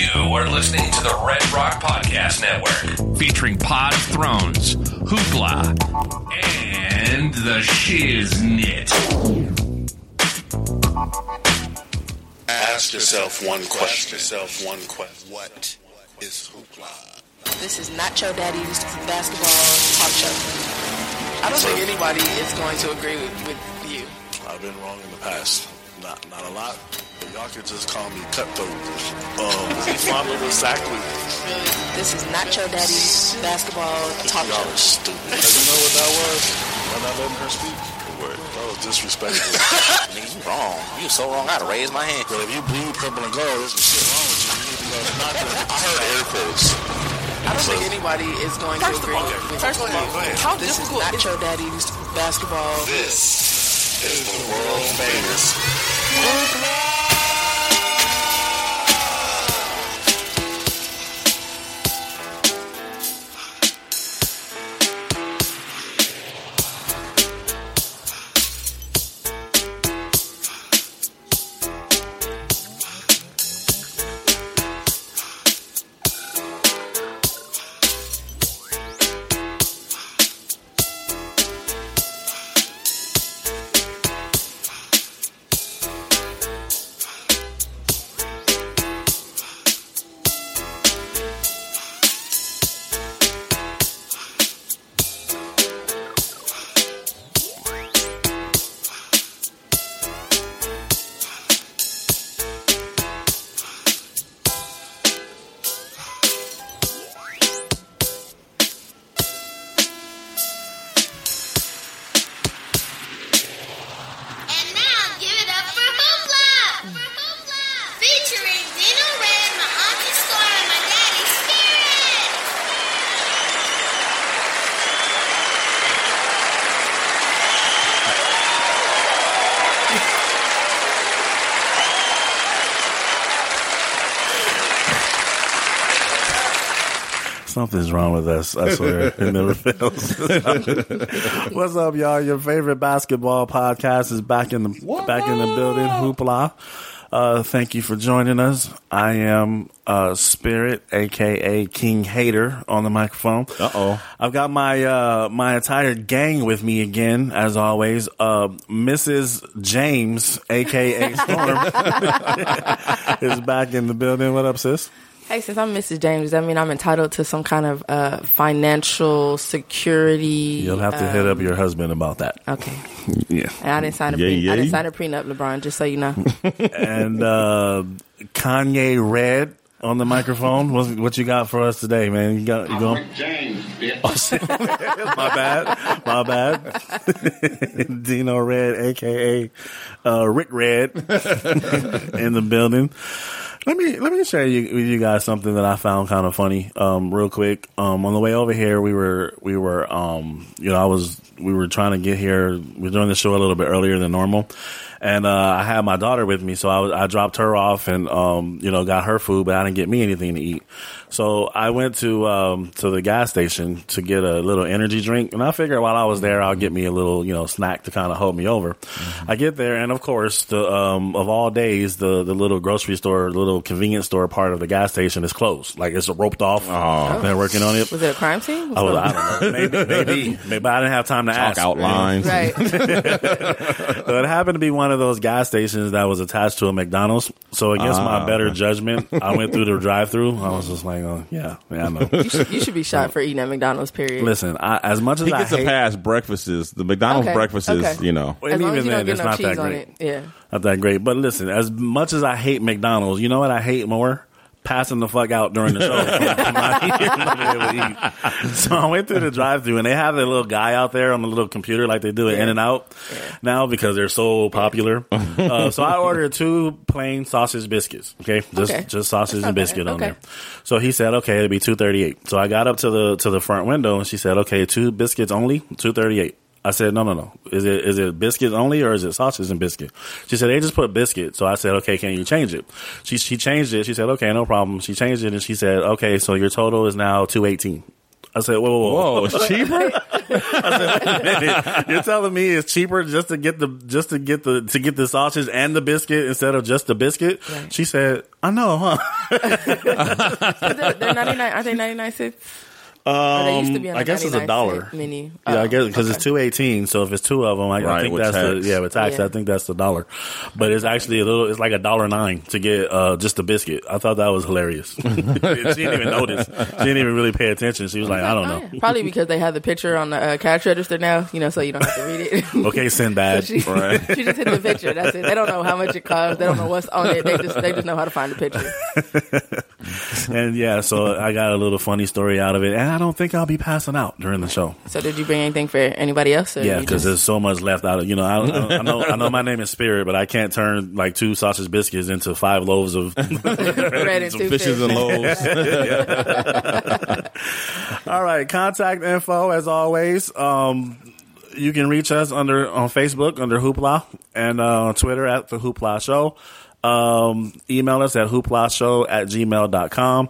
You are listening to the Red Rock Podcast Network, featuring Pod of Thrones, Hoopla, and the Shiznit. Ask yourself one question. Ask yourself one question. What is hoopla? This is Nacho Daddy's basketball talk show. I don't think anybody is going to agree with, with you. I've been wrong in the past. Not not a lot. But y'all could just call me cutthroat. Um, follow exactly. Really, this is Nacho Daddy's basketball talk Y'all show. are stupid. And you know what that was? I'm not letting her speak. That was disrespectful. Nigga, you wrong. You so wrong. I had to raise my hand. but if you bleed purple and gold, there's some shit wrong with you. You need to go to. I heard air quotes. I don't think anybody is going to First of agree all, with first of you. all, Go ahead. how This is difficult is Nacho Daddy's basketball. This is the world famous. And Something's wrong with us. I swear, it never fails. What's up, y'all? Your favorite basketball podcast is back in the back in the building. Hoopla. Uh, thank you for joining us. I am uh, Spirit, aka King Hater, on the microphone. Uh oh. I've got my uh, my entire gang with me again, as always. Uh, Mrs. James, aka Storm, is back in the building. What up, sis? Hey, since I'm Mrs. James, does that mean I'm entitled to some kind of uh, financial security? You'll have to uh, hit up your husband about that. Okay, Yeah. and I didn't sign a Yay, pre- I didn't sign a prenup, LeBron. Just so you know. and uh, Kanye Red on the microphone. What, what you got for us today, man? You got you going? James, bitch. Oh, my bad, my bad. Dino Red, aka uh, Rick Red, in the building. Let me let me share you, with you guys something that I found kind of funny, um, real quick. Um, on the way over here, we were we were um, you know I was we were trying to get here. We were doing the show a little bit earlier than normal, and uh, I had my daughter with me, so I, I dropped her off and um, you know got her food, but I didn't get me anything to eat. So I went to um, to the gas station to get a little energy drink, and I figured while I was there, I'll get me a little you know snack to kind of hold me over. I get there, and of course, the um, of all days, the the little grocery store, little convenience store part of the gas station is closed. Like it's roped off. Oh. They're working on it. Was it a crime scene? What's I, was, I don't know. Maybe, maybe, maybe I didn't have time to Talk ask. outlines. Right. So it happened to be one of those gas stations that was attached to a McDonald's. So against my Ah. better judgment, I went through the drive-through. I was just like, oh, yeah, yeah, I know. you, should, you should be shot for eating at McDonald's. Period. Listen, I, as much as He I gets a hate, pass breakfast. The McDonald's Okay, breakfast is, okay. you know. and as long even as you then, don't get it's no not cheese that on great. it. Yeah. Not that great. But listen, as much as I hate McDonald's, you know what I hate more? Passing the fuck out during the show. I'm not here, I'm not able to eat. So I went through the drive through and they have that little guy out there on the little computer like they do it in and out now because they're so popular. uh, so I ordered two plain sausage biscuits. Okay. Just, Okay. just sausage and biscuit bad. on there. So he said, okay, it'll be 238. So I got up to the, to the front window and she said, okay, two biscuits only, 238. I said, no, no, no. Is it is it biscuits only or is it sausage and biscuit? She said they just put biscuit. So I said, okay, can you change it? She she changed it. She said, okay, no problem. She changed it and she said, okay, so your total is now two eighteen. I said, whoa, whoa, whoa. Whoa, it's cheaper. You're telling me it's cheaper just to get the just to get the to get the sausage and the biscuit instead of just the biscuit? Right. She said, "I know, huh?" they're, they're 99. Aren't they 99 cents? Or they used to be on Um, I a guess it's a 99 dollar. cent. Yeah, Oh, I guess because it's two eighteen. So if it's two of them, I, I think that's tax. the yeah with tax. Yeah. I think that's the dollar. But it's actually a little. It's like a dollar nine to get uh, just a biscuit. I thought that was hilarious. she didn't even notice. She didn't even really pay attention. She was like, I don't know. Probably because they have the picture on the uh, cash register now, you know, so you don't have to read it. Okay, Sinbad. she, Right. she just hit the picture. That's it. They don't know how much it costs. They don't know what's on it. They just they just know how to find the picture. and yeah, so I got a little funny story out of it, and I don't think I'll be passing out during the show. So did you bring anything for anybody else? Or Yeah, because just- there's so much left out of you know. I, I, I know I know my name is Spirit, but I can't turn like two sausage biscuits into five loaves of bread and Some two fishes fish. and loaves. All right, contact info as always. Um, you can reach us under on Facebook under Hoopla and uh, on Twitter at the Hoopla Show. Um, email us at hooplashow at gmail.com.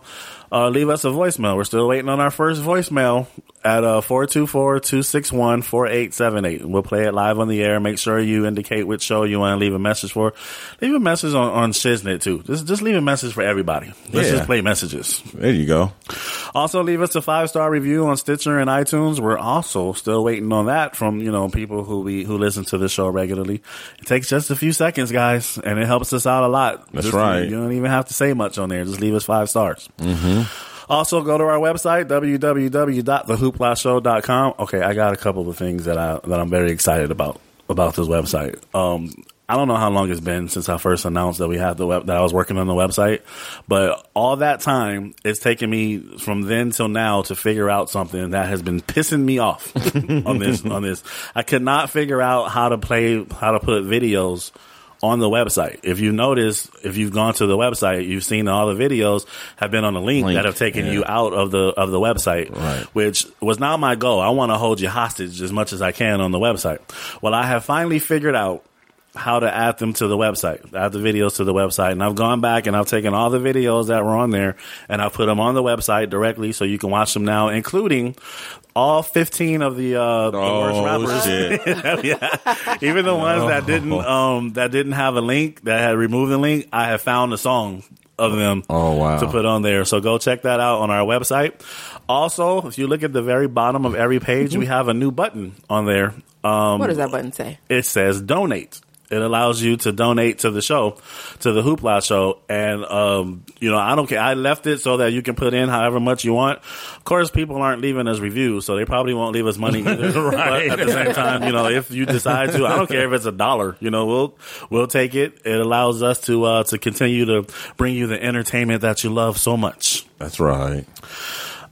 Uh, leave us a voicemail. We're still waiting on our first voicemail at uh, 424-261-4878. We'll play it live on the air. Make sure you indicate which show you want to leave a message for. Leave a message on, on Shiznit too. Just, just leave a message for everybody. Let's Yeah. just play messages. There you go. Also, leave us a five star review on Stitcher and iTunes. We're also still waiting on that from you know people who we who listen to the show regularly. It takes just a few seconds, guys, and it helps us out a lot. That's Just- right. You don't even have to say much on there. Just leave us five stars. Mm-hmm. Also, go to our website www.thehooplashow.com. Okay, I got a couple of things that I that I'm very excited about about this website. Um, I don't know how long it's been since I first announced that we had the web that I was working on the website, but all that time it's taken me from then till now to figure out something that has been pissing me off on this on this. I could not figure out how to play how to put videos on the website. If you notice, if you've gone to the website, you've seen all the videos have been on a link, Link, that have taken yeah. you out of the of the website, Right. which was not my goal. I want to hold you hostage as much as I can on the website. Well, I have finally figured out how to add them to the website, add the videos to the website. And I've gone back and I've taken all the videos that were on there and I've put them on the website directly so you can watch them now, including all 15 of the, uh, the worst Oh, rappers. shit. yeah. Even the ones that didn't, um, that didn't have a link, that had removed the link, I have found a song of them Oh, wow. to put on there. So go check that out on our website. Also, if you look at the very bottom of every page, we have a new button on there. Um, What does that button say? it says donate. It allows you to donate to the show, to the Hoopla show. And, um, you know, I don't care. I left it so that you can put in however much you want. Of course, people aren't leaving us reviews, so they probably won't leave us money either. Right. But at the same time, you know, if you decide to, I don't care if it's a dollar, you know, we'll, we'll take it. It allows us to, uh, to continue to bring you the entertainment that you love so much. That's right.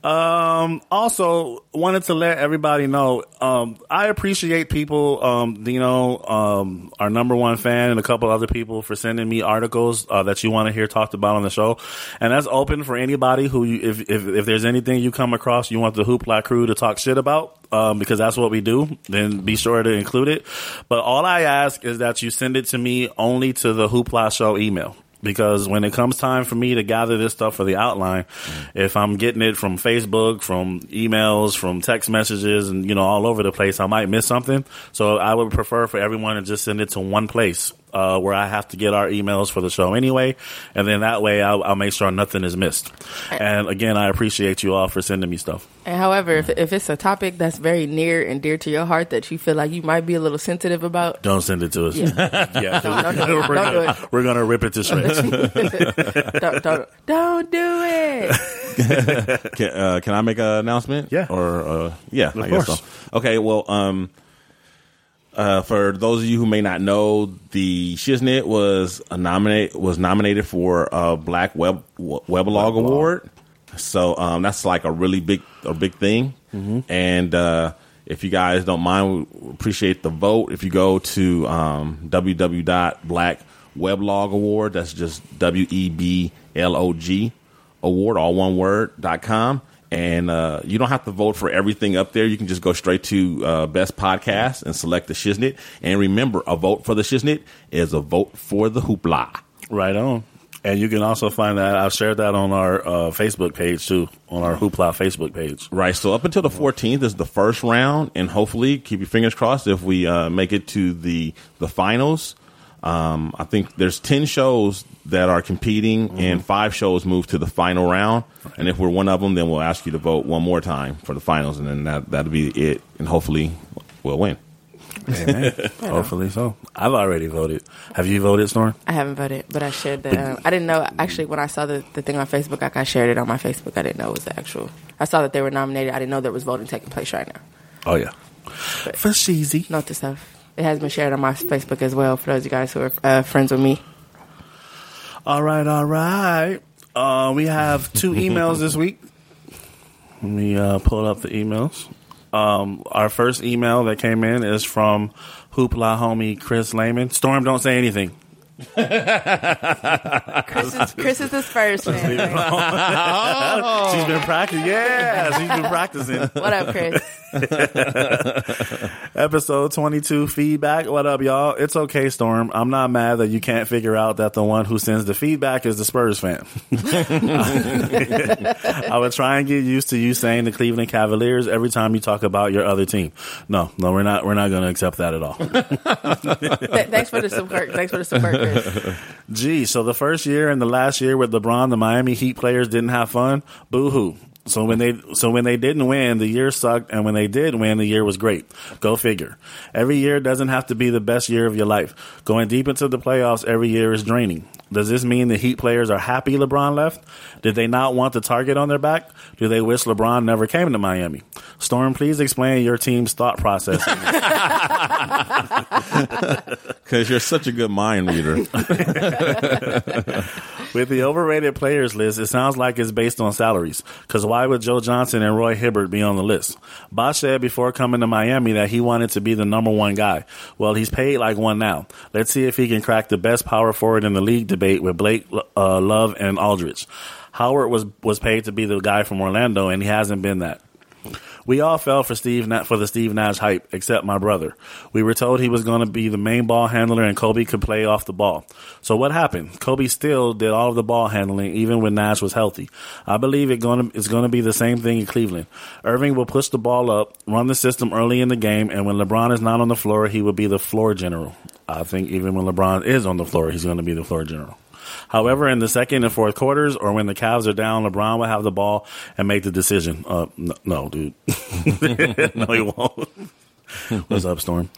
Um, also wanted to let everybody know, um, I appreciate people, um, you know, um, our number one fan and a couple other people for sending me articles, uh, that you want to hear talked about on the show. And that's open for anybody who you, if, if, if there's anything you come across you want the Hoopla crew to talk shit about, um, because that's what we do, then be sure to include it. But all I ask is that you send it to me only to the Hoopla show email because when it comes time for me to gather this stuff for the outline, mm. if I'm getting it from Facebook, from emails, from text messages, and you know all over the place, I might miss something. So I would prefer for everyone to just send it to one place uh, where I have to get our emails for the show anyway, and then that way I'll, I'll make sure nothing is missed. And again, I appreciate you all for sending me stuff. And however, if, if it's a topic that's very near and dear to your heart that you feel like you might be a little sensitive about, Don't send it to us. Yeah. Yeah, 'cause Don't do it. we're, Don't do gonna, it. we're gonna rip it to shreds. don't, don't, don't do it. Can, uh, can I make an announcement? Yeah. Or uh, yeah, I course. guess so. Okay. Well, um, uh, for those of you who may not know, the Shiznit was a nominate was nominated for a Black Web Weblog Award. So um, that's like a really big a big thing. And uh, if you guys don't mind, we appreciate the vote. If you go to um, www.blackweblog award, that's just W E B L O G award, all one word, dot com. And uh, you don't have to vote for everything up there. You can just go straight to uh, best podcast and select the shiznit. And remember, a vote for the shiznit is a vote for the hoopla. Right on. And you can also find that I've shared that on our uh, Facebook page too, on our Hoopla Facebook page. Right. So up until the 14th is the first round, and hopefully, keep your fingers crossed if we uh, make it to the the finals. Um, I think there's 10 shows that are competing, and five shows move to the final round. And if we're one of them, then we'll ask you to vote one more time for the finals, and then that that'll be it. And hopefully, we'll win. Amen. Hopefully so. I've already voted. Have you voted, Storm? I haven't voted, but I shared the. Um, I didn't know actually when I saw the, the thing on Facebook. Like I shared it on my Facebook. I didn't know it was the actual. I saw that they were nominated. I didn't know there was voting taking place right now. Oh yeah. For Sheezy. Note to self. It has been shared on my Facebook as well for those of you guys who are uh, friends with me. All right, all right. Uh, we have two emails this week. Let me uh, pull up the emails. Um, our first email that came in is from Hoopla homie Chris Lehman. Storm, don't say anything. Chris is, Chris is the Spurs fan. Oh. She's been practicing. Yeah, she's been practicing. what up, Chris? Episode 22 feedback. What up, y'all? It's okay, Storm. I'm not mad that you can't figure out that the one who sends the feedback is the Spurs fan. I would try and get used to you saying the Cleveland Cavaliers every time you talk about your other team. No, no, we're not. We're not going to accept that at all. Th- thanks for the support. Thanks for the support, Gee, so the first year and the last year with LeBron, the Miami Heat players didn't have fun. Boo hoo. So when they so when they didn't win, the year sucked, and when they did win, the year was great. Go figure. Every year doesn't have to be the best year of your life. Going deep into the playoffs every year is draining. Does this mean the Heat players are happy LeBron left? Did they not want the target on their back? Do they wish LeBron never came to Miami? Storm, please explain your team's thought process. Because you're such a good mind reader. With the overrated players list, it sounds like it's based on salaries. Because why would Joe Johnson and Roy Hibbert be on the list? Bosh said before coming to Miami that he wanted to be the number one guy. Well, he's paid like one now. Let's see if he can crack the best power forward in the league debate with Blake, uh, Love, and Aldridge. Howard was was paid to be the guy from Orlando, and he hasn't been that. We all fell for Steve for the Steve Nash hype, except my brother. We were told he was going to be the main ball handler and Kobe could play off the ball. So what happened? Kobe still did all of the ball handling, even when Nash was healthy. I believe it going to, it's going to be the same thing in Cleveland. Irving will push the ball up, run the system early in the game, and when LeBron is not on the floor, he will be the floor general. I think even when LeBron is on the floor, he's going to be the floor general. However, in the second and fourth quarters, or when the Cavs are down, LeBron will have the ball and make the decision. Uh, no, no dude, no, he won't. What's up, Storm?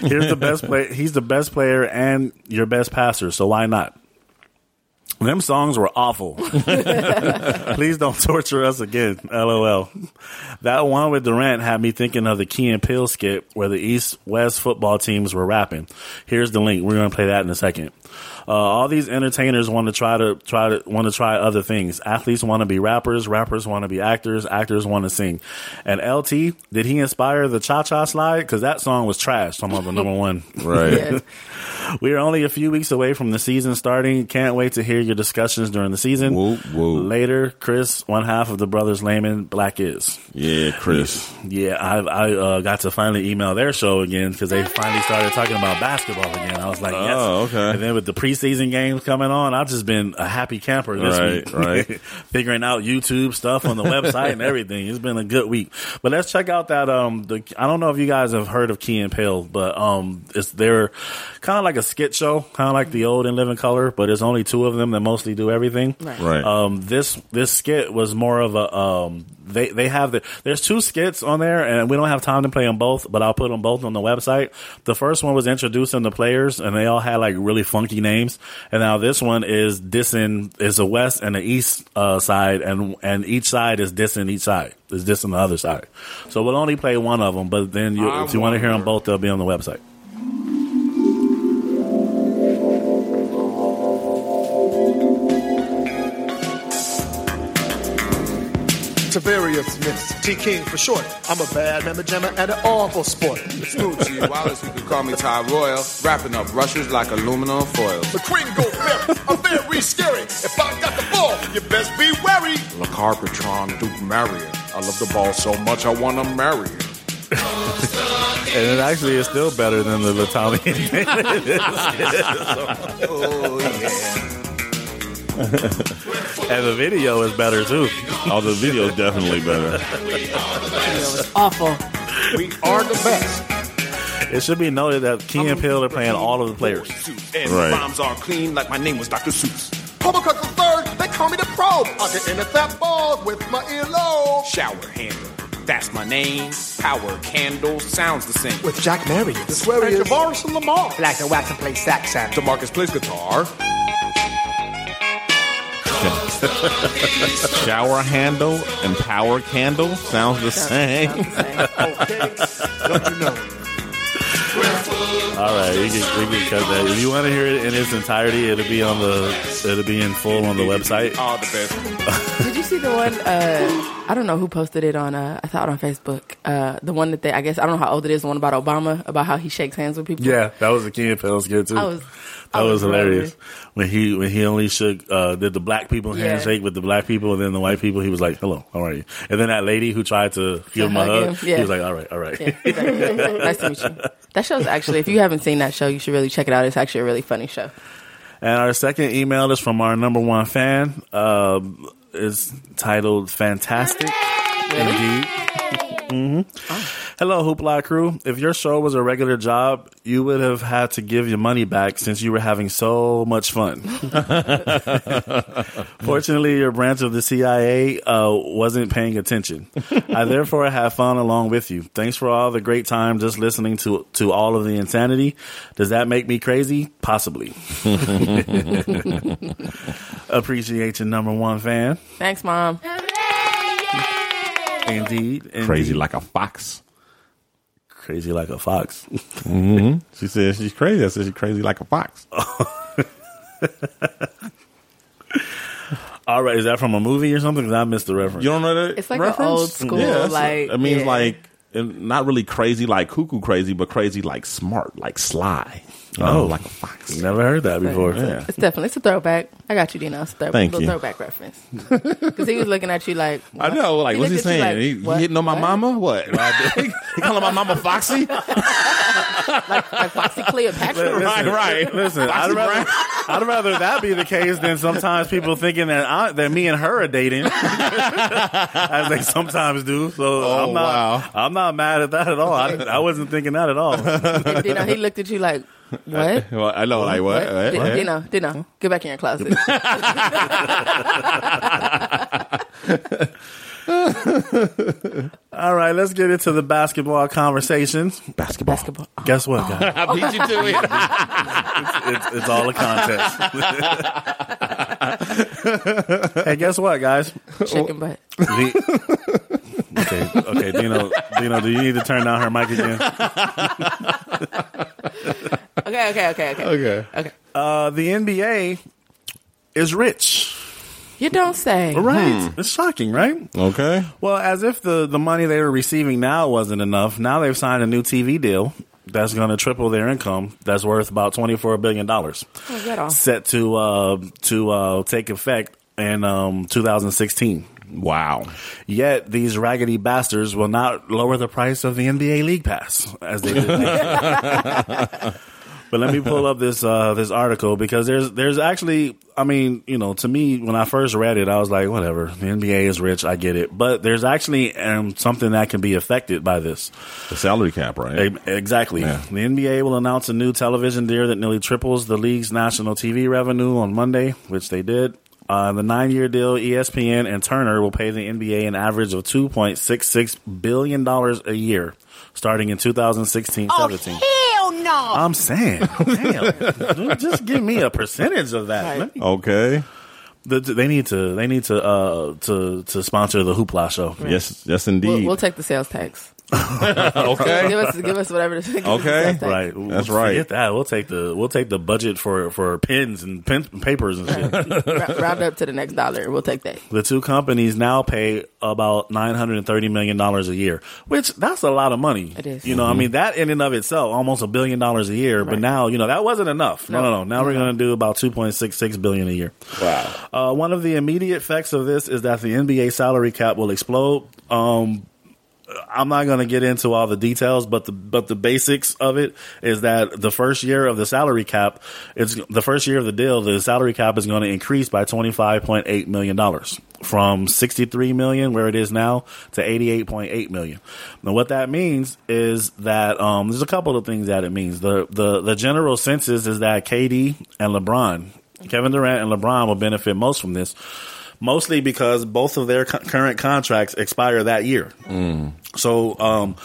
Here's the best play. He's the best player and your best passer. So why not? Them songs were awful. Please don't torture us again. LOL. That one with Durant had me thinking of the Key and Peele skit where the East West football teams were rapping. Here's the link. We're going to play that in a second. Uh, all these entertainers want to try to try to want to try other things. Athletes want to be rappers. Rappers want to be actors. Actors want to sing. And LT, did he inspire the Cha Cha Slide? Because that song was trash. Some of the number one. Right. We are only a few weeks away from the season starting. Can't wait to hear your discussions during the season. Whoa, whoa. Later, Chris, one half of the brothers Layman, Black is. Yeah, Chris. Yeah, I, I uh, got to finally email their show again because they finally started talking about basketball again. I was like, yes. Oh, okay. And then with the preseason games coming on, I've just been a happy camper this Right, week. right. Figuring out YouTube stuff on the website and everything. It's been a good week. But let's check out that. Um, the I don't know if you guys have heard of Key and Peele, but um, it's they're kind of like a skit show, kind of like the old In Living Color, but there's only two of them that mostly do everything. Right. Right. Um, this this skit was more of a um, they they have the there's two skits on there, and we don't have time to play them both, but I'll put them both on the website. The first one was introducing the players, and they all had like really funky names, and now this one is dissing is the west and the east uh, side, and and each side is dissing each side is dissing the other side. So we'll only play one of them, but then you, if you want to hear them both, they'll be on the website. Tavarius Smith, T King for short. I'm a bad member jammer and an awful sport. Smooth G Wallace, you can call me Ty Royal. Wrapping up rushes like aluminum foil. The queen go very, I'm very scary. If I got the ball, you best be wary. Le Carpetron Duke Marion. I love the ball so much I wanna marry it. And it actually is still better than the Latami. Oh yeah. and the video is better too. Oh, the video is definitely better. Awful. We are the best. It should be noted that Key and Peele are playing all of the players. And Right. rhymes are clean like my name was Dr. Seuss. Uppercut the third, they call me the probe. I get in at that ball with my earlobe. Shower handle. That's my name. Power candle sounds the same. With Jack Marion, the swear and Tavares and Lamar. Like the wax and play sax sound. DeMarcus plays guitar. Shower handle and power candle sounds the same. Don't you know? All right, you can, you can cut that. If you want to hear it in its entirety, it'll be on the it'll be in full on the website. Oh, the best. Did you see the one? Uh, I don't know who posted it on. Uh, I saw it on Facebook. Uh, the one that they, I guess, I don't know how old it is. The one about Obama, about how he shakes hands with people. Yeah, that was a Key and Peele skit too. I was- that I was, was hilarious rolling. when he when he only shook uh, did the black people Yeah. handshake with the black people and then the white people. He was like, "Hello, how are you?" And then that lady who tried to give him a hug hug, him, yeah. he was like, "All right, all right." Yeah, he's like, nice to meet you. That show's actually, if you haven't seen that show, you should really check it out. It's actually a really funny show. And our second email is from our number one fan. Um, is titled "Fantastic." Indeed. Hmm Hello, Hoopla crew. If your show was a regular job, you would have had to give your money back since you were having so much fun. Fortunately, your branch of the CIA uh, wasn't paying attention. I therefore have fun along with you. Thanks for all the great time just listening to to all of the insanity. Does that make me crazy? Possibly. Appreciate your number one fan. Thanks, Mom. Indeed, indeed. Crazy like a fox. crazy like a fox. hmm She said she's crazy. I said she's crazy like a fox. All right, is that from a movie or something? 'Cause I missed the reference. You don't know that? It's like an reference? old school, that's- like, it means yeah. like and not really crazy like cuckoo crazy, but crazy like smart, like sly. You know, Oh. like a fox. Never heard that before. Yeah. It's definitely it's a throwback. I got you, Dino. It's a throwback, Thank little you. throwback reference. Because he was looking at you like I know, like, what's he looked you saying? like, he, he what? hitting on my What? mama? What? he calling my mama Foxy? like, like Foxy Cleopatra. right, right. Listen, I'd rather, I'd rather that be the case than sometimes people thinking that I, that me and her are dating, as they sometimes do. So Oh, I'm not, wow. I'm not mad at that at all. I, I wasn't thinking that at all. And Dino, he looked at you like, what? Well, I know, like, what? what? Dino, what? Dino, Dino, get back in your closet. All right, let's get into the basketball conversations. Basketball. Basketball. Guess what, guys? I beat you to it. it's, it's all a contest. hey, guess what, guys? Chicken butt. The- okay, okay, Dino, Dino, do you need to turn down her mic again? Okay, okay, okay, okay. okay. Okay. Uh, the NBA is rich, You don't say. right? It's shocking, right? Okay. Well, as if the the money they were receiving now wasn't enough. Now they've signed a new TV deal that's going to triple their income. That's worth about twenty four billion dollars. Oh, is that all? Set to uh, to uh, take effect in um, 2016. Wow. Yet these raggedy bastards will not lower the price of the NBA League Pass as they did. but let me pull up this uh, this article because there's there's actually I mean you know to me when I first read it I was like whatever the NBA is rich I get it but there's actually um, something that can be affected by this The salary cap, right? Exactly. Yeah. The NBA will announce a new television deal that nearly triples the league's national TV revenue on Monday, which they did. Uh, the nine-year deal, E ESPN and Turner will pay the NBA an average of two point six six billion dollars a year, starting in 2016-17. Hell no! I'm saying, damn, just give me a percentage of that. Let me- Okay. the- they need to, they need to, uh, to, to sponsor the Hoopla show. Yes, yes, We'll, indeed. we'll take the sales tax. okay. Give us, give us whatever. give us the Okay. sales tax. Right, That's right. Forget that. We'll take the we'll take the budget for for pens and pen, papers and shit. Ra- round up to the next dollar. We'll take that. the two companies now pay about nine hundred and thirty million dollars a year, which that's a lot of money. It is. You know, I mean that in and of itself, almost a billion dollars a year. But now, you know, that wasn't enough. No, no, No. no. Now we're going to do about two point six six billion a year. Wow. Uh, one of the immediate effects of this is that the NBA salary cap will explode. Um, I'm not going to get into all the details, but the but the basics of it is that the first year of the salary cap, it's the first year of the deal. The salary cap is going to increase by 25.8 million dollars from 63 million where it is now to 88.8 million. Now, what that means is that um, there's a couple of things that it means. The the the general census is that KD and LeBron, Kevin Durant and LeBron will benefit most from this mostly because both of their co- current contracts expire that year. So, um,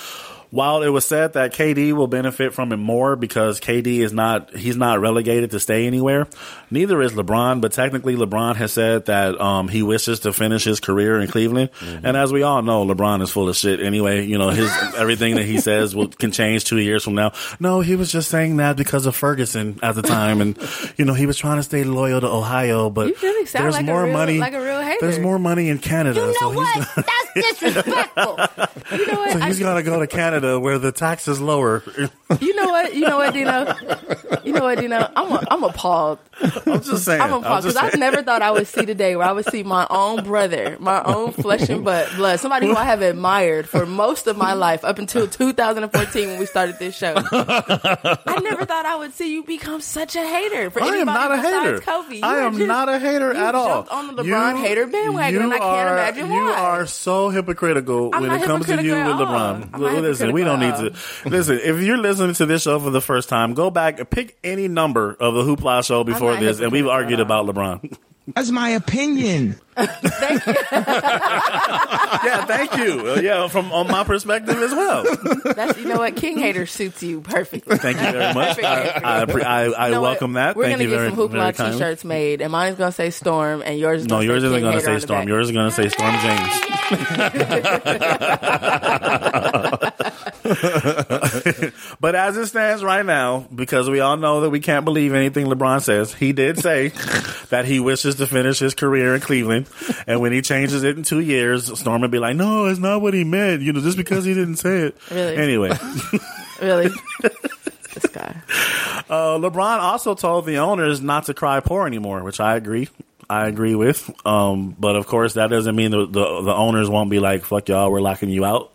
while it was said that KD will benefit from it more because KD is not he's not relegated to stay anywhere, neither is LeBron. But technically, LeBron has said that um, he wishes to finish his career in Cleveland. And as we all know, LeBron is full of shit. Anyway, you know his everything that he says will can change two years from now. No, he was just saying that because of Ferguson at the time, and you know he was trying to stay loyal to Ohio. But You really sound there's like a more real- money. like a real hater. There's more money in Canada. You know so he's what? That's disrespectful. You know what? so I- he's gonna go to Canada where the tax is lower. you know what? You know what, Dino? You know what, Dino? I'm a, I'm appalled. I'm just saying. I'm appalled because I never thought I would see the day where I would see my own brother, my own flesh and blood, blood, somebody who I have admired for most of my life up until 2014 when we started this show. I never thought I would see you become such a hater for I am not a hater. Kobe. You I am just- not a hater you at all. jumped on the LeBron hater bandwagon, you and I can't are, imagine You are so hypocritical I'm when it comes to you with. LeBron. Listen, we don't need to. Listen, if you're listening to this show for the first time, go back, pick any number of the Hoopla show before this, and we've hypocritical at argued about LeBron. That's my opinion. thank yeah, thank you. Uh, yeah, from on my perspective as well. That's you know what King hater suits you perfectly. Thank you very much. I. I, I, I You know what? welcome that. We're Thank gonna get very, some hoopla very t-shirts made, and mine's gonna say Storm, and yours is No, gonna yours say isn't going to say Storm. back. Yours is going to say Storm James. but as it stands right now, because we all know that we can't believe anything LeBron says, he did say that he wishes to finish his career in Cleveland. And when he changes it in two years, Storm would be like, no, it's not what he meant. You know, just because he didn't say it. Really? Anyway. Really, this guy. Uh, LeBron also told the owners not to cry poor anymore, which I agree. I agree with. Um, but of course, that doesn't mean the, the the owners won't be like, "Fuck y'all, we're locking you out."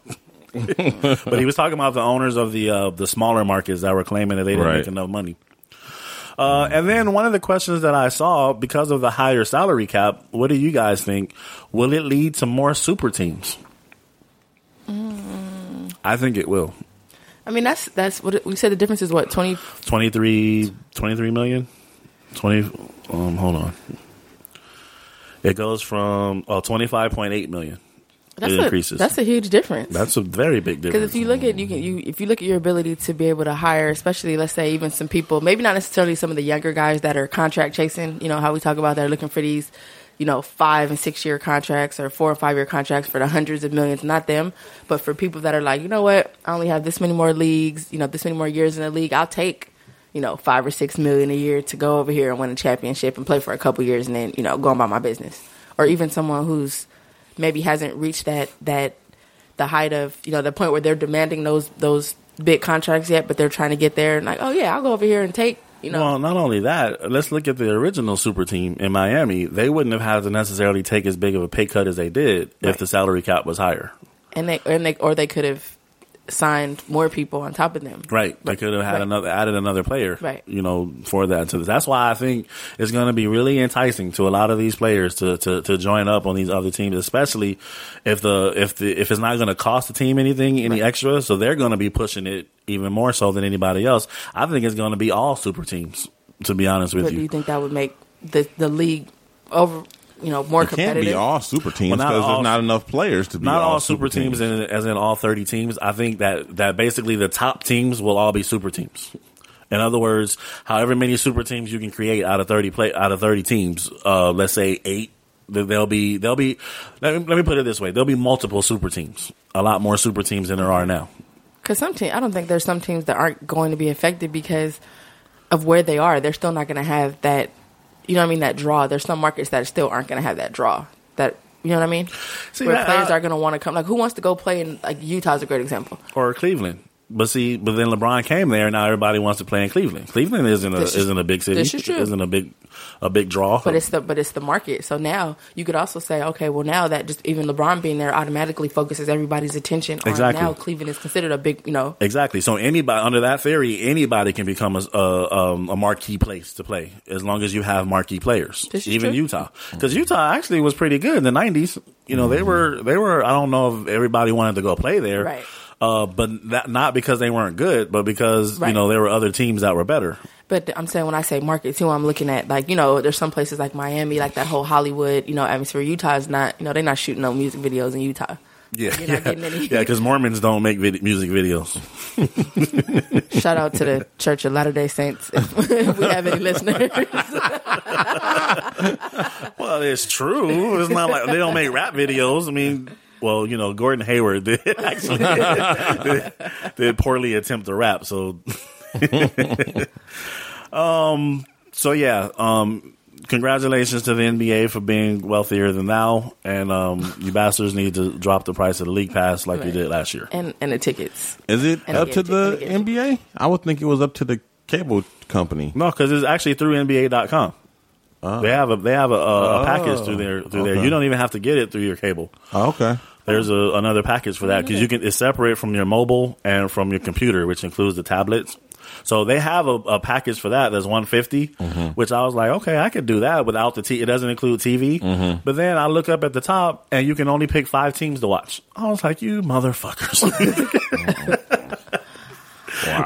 but he was talking about the owners of the uh, the smaller markets that were claiming that they didn't Right. make enough money. Uh, and then one of the questions that I saw because of the higher salary cap, what do you guys think? Will it lead to more super teams? I think it will. I mean, that's that's what it, we said. The difference is what twenty. 23, 23 million? 20, um, hold on. It goes from, oh, 25.8 million. That's it a, increases. That's a huge difference. That's a very big difference. Because if you look at you can you if you look at your ability to be able to hire, especially let's say even some people, maybe not necessarily some of the younger guys that are contract chasing. You know how we talk about they're looking for these, you know, five and six year contracts or four or five year contracts for the hundreds of millions. Not them, but for people that are like, you know what, I only have this many more leagues, you know, this many more years in the league. I'll take, you know, five or six million a year to go over here and win a championship and play for a couple years and then you know go on about my business. Or even someone who's maybe hasn't reached that that the height of you know the point where they're demanding those those big contracts yet, but they're trying to get there. And like, oh yeah, I'll go over here and take you know. well, not only that, let's look at the original super team in Miami. They wouldn't have had to necessarily take as big of a pay cut as they did if the salary cap was higher. and they and they or they could have signed more people on top of them. Right. They could have had Right. another added another player. Right. You know, for that. So that's why I think it's going to be really enticing to a lot of these players to, to, to join up on these other teams, especially if the if the if it's not going to cost the team anything any extra. So they're going to be pushing it even more so than anybody else. I think it's going to be all super teams. To be honest with But do you. you think that would make the the league over you know more It can't be all super teams because all- there's not enough players to be all super teams. not all, all super teams, in, as in all 30 teams. I think that, that basically the top teams will all be super teams. In other words, however many super teams you can create out of 30 play, out of 30 teams, uh, let's say eight, th- there'll be, there'll be, let me, let me put it this way. There'll be multiple super teams. A lot more super teams than there are now. Because some team, I don't think there's some teams that aren't going to be affected because of where they are. They're still not going to have that, you know what I mean, that draw. There's some markets that still aren't going to have that draw. That you know what I mean? See, where that- players I- are going to want to come. Like, who wants to go play in like Utah's a great example. Or Cleveland. But see, but then LeBron came there, and now everybody wants to play in Cleveland. Cleveland isn't a is- isn't a big city. this is true. Isn't a big a big draw. But it's the but it's the market. So now you could also say, okay, well now that just even LeBron being there automatically focuses everybody's attention on Exactly. now Cleveland is considered a big, you know, Exactly. So anybody under that theory, anybody can become a a, um, a marquee place to play as long as you have marquee players. This is Even true. Utah, because Utah actually was pretty good in the nineties. You know, they were they were. I don't know if everybody wanted to go play there, Right. Uh, but that, not because they weren't good, but because you know there were other teams that were better. But I'm saying when I say market too, I'm looking at like you know there's some places like Miami, like that whole Hollywood, you know, atmosphere. Utah is not, you know, they're not shooting no music videos in Utah. Yeah, yeah, not any- yeah. Because Mormons don't make vid- music videos. Shout out to the Church of Latter Day Saints if, if we have any listeners. Well, it's true. It's not like they don't make rap videos. I mean, well, you know, Gordon Hayward did actually did, did poorly attempt to rap. So, um, so yeah, um, congratulations to the NBA for being wealthier than thou, and um, you bastards need to drop the price of the league pass like you did last year. and and the tickets. Is it And up to the. NBA? I would think it was up to the cable company. No, because it's actually through NBA.com. Oh. They have a they have a, a, a package Oh, through there through there. You don't even have to get it through your cable. Oh, okay. There's a, another package for that because you can it's separate from your mobile and from your computer, which includes the tablets. So they have a, a package for that that's 150, mm-hmm. which I was like, okay, I could do that without the T. It doesn't include TV. Mm-hmm. But then I look up at the top and you can only pick five teams to watch. I was like, you motherfuckers. Mm-hmm.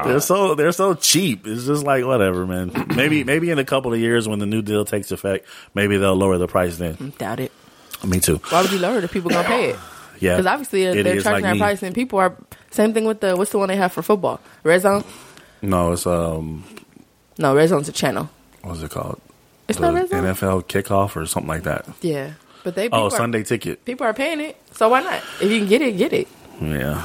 They're so they're so cheap. It's just like whatever, man. Maybe maybe in a couple of years when the new deal takes effect, maybe they'll lower the price then. Doubt it. Me too. Why would you lower it if people gonna pay it? Yeah, Because obviously they're, they're charging like that me. price, and people are same thing with the what's the one they have for football? Red Zone? No, it's um, No, Red Zone's a channel. what's it called? It's the not Red Zone. NFL kickoff or something like that. Yeah, but they Oh, are, Sunday ticket. people are paying it, so why not? If you can get it, get it. Yeah,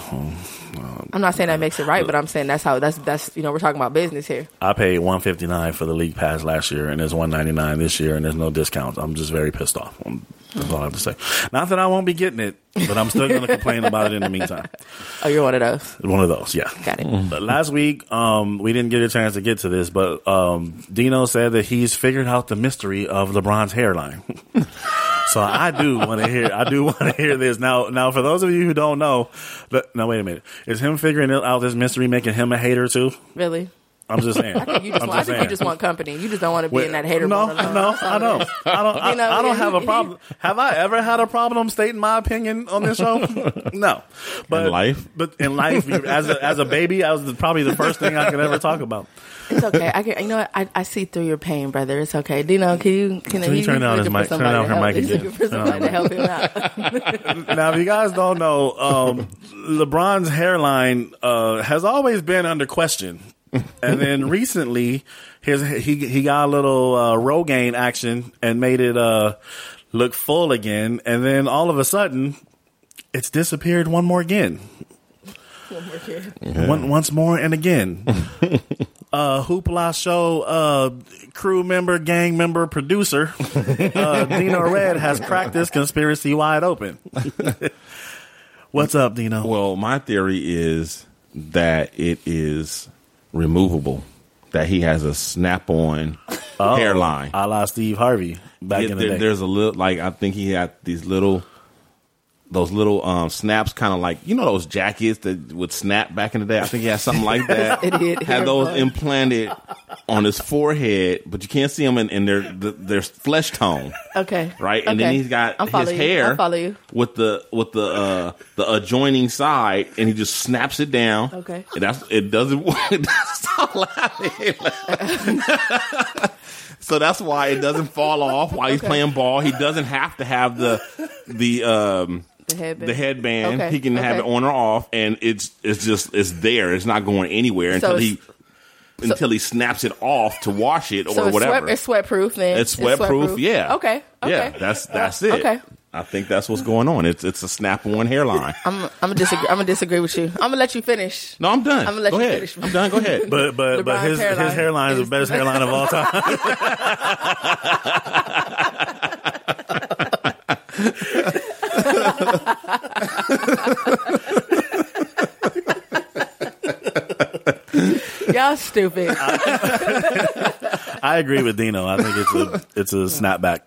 well, I'm not saying that makes it right, but I'm saying that's how that's that's you know we're talking about business here. I paid one fifty nine for the league pass last year, and it's one ninety nine this year, and there's no discounts. I'm just very pissed off. Um, That's all I have to say. Not that I won't be getting it, but I'm still going to complain about it in the meantime. Oh, you're one of those. One of those, yeah. Got it. But last week, um, we didn't get a chance to get to this, but um, Dino said that he's figured out the mystery of LeBron's hairline. so I do want to hear. I do want to hear this now. Now, for those of you who don't know, but no, wait a minute. Is him figuring out this mystery making him a hater too? Really? I'm just saying. I think you just, want, I think you just want company. You just don't want to be Wait, in that hater no, no, I don't. I don't. I, You know, I don't yeah, have a he- problem. Have I ever had a problem stating my opinion on this show? no, but In life? But in life, as a, as a baby, I was probably the first thing I could ever talk about. It's okay. I can. You know what? I, I see through your pain, brother. It's okay. Dino, can you can, Can you he- turn he's down his mic? Turn somebody down her mic He's again. looking for somebody to help him out. Now, if you guys don't know, um, LeBron's hairline uh, has always been under question, and then recently, his he he got a little uh, Rogaine action and made it uh, look full again, and then all of a sudden, it's disappeared one more again. One, once more and again. uh, Hoopla Show uh, crew member, gang member, producer uh, Dino Red has cracked this conspiracy wide open. What's up, Dino? Well, my theory is that it is removable. That he has a snap-on Oh, hairline. a la Steve Harvey back Yeah, in the there- day. There's a little like I think he had these little, those little um, snaps, kind of like you know those jackets that would snap back in the day. I think he had something like that. Idiot had those hairline. implanted on his forehead, but you can't see them in, in their the, their flesh tone, Okay. right? And then he's got his you. hair I follow you. with the with the uh, the adjoining side, and he just snaps it down. Okay. and that's it. Doesn't laughing. So that's why it doesn't fall off while he's Okay. playing ball. He doesn't have to have the the um The headband. the headband. Okay, He can have it on or off, and it's it's just it's there. It's not going anywhere until it's- he until he snaps it off to wash it or So it's whatever. sweat, it's sweat proof then. It's sweat proof, yeah. Okay. Okay. Yeah, that's that's it. Okay. I think that's what's going on. It's it's a snap on hairline. I'm I'm gonna disagree. I'm gonna disagree with you. I'm gonna let you finish. No, I'm done. I'm gonna let go you ahead. finish. I'm done. Go ahead. but but but his hairline his hairline is the best hairline of all time. That's stupid. I agree with Dino. I think it's a it's a snapback.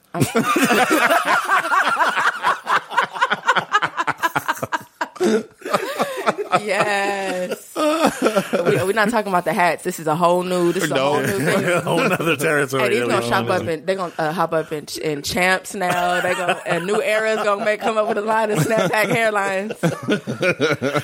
Yes. we, we're not talking about the hats. This is a whole new. This is a whole new thing. a whole nother territory. And he's gonna we shop up and they're gonna uh, hop up in, in champs now. They gonna a new era is gonna make come up with a line of snapback hairlines.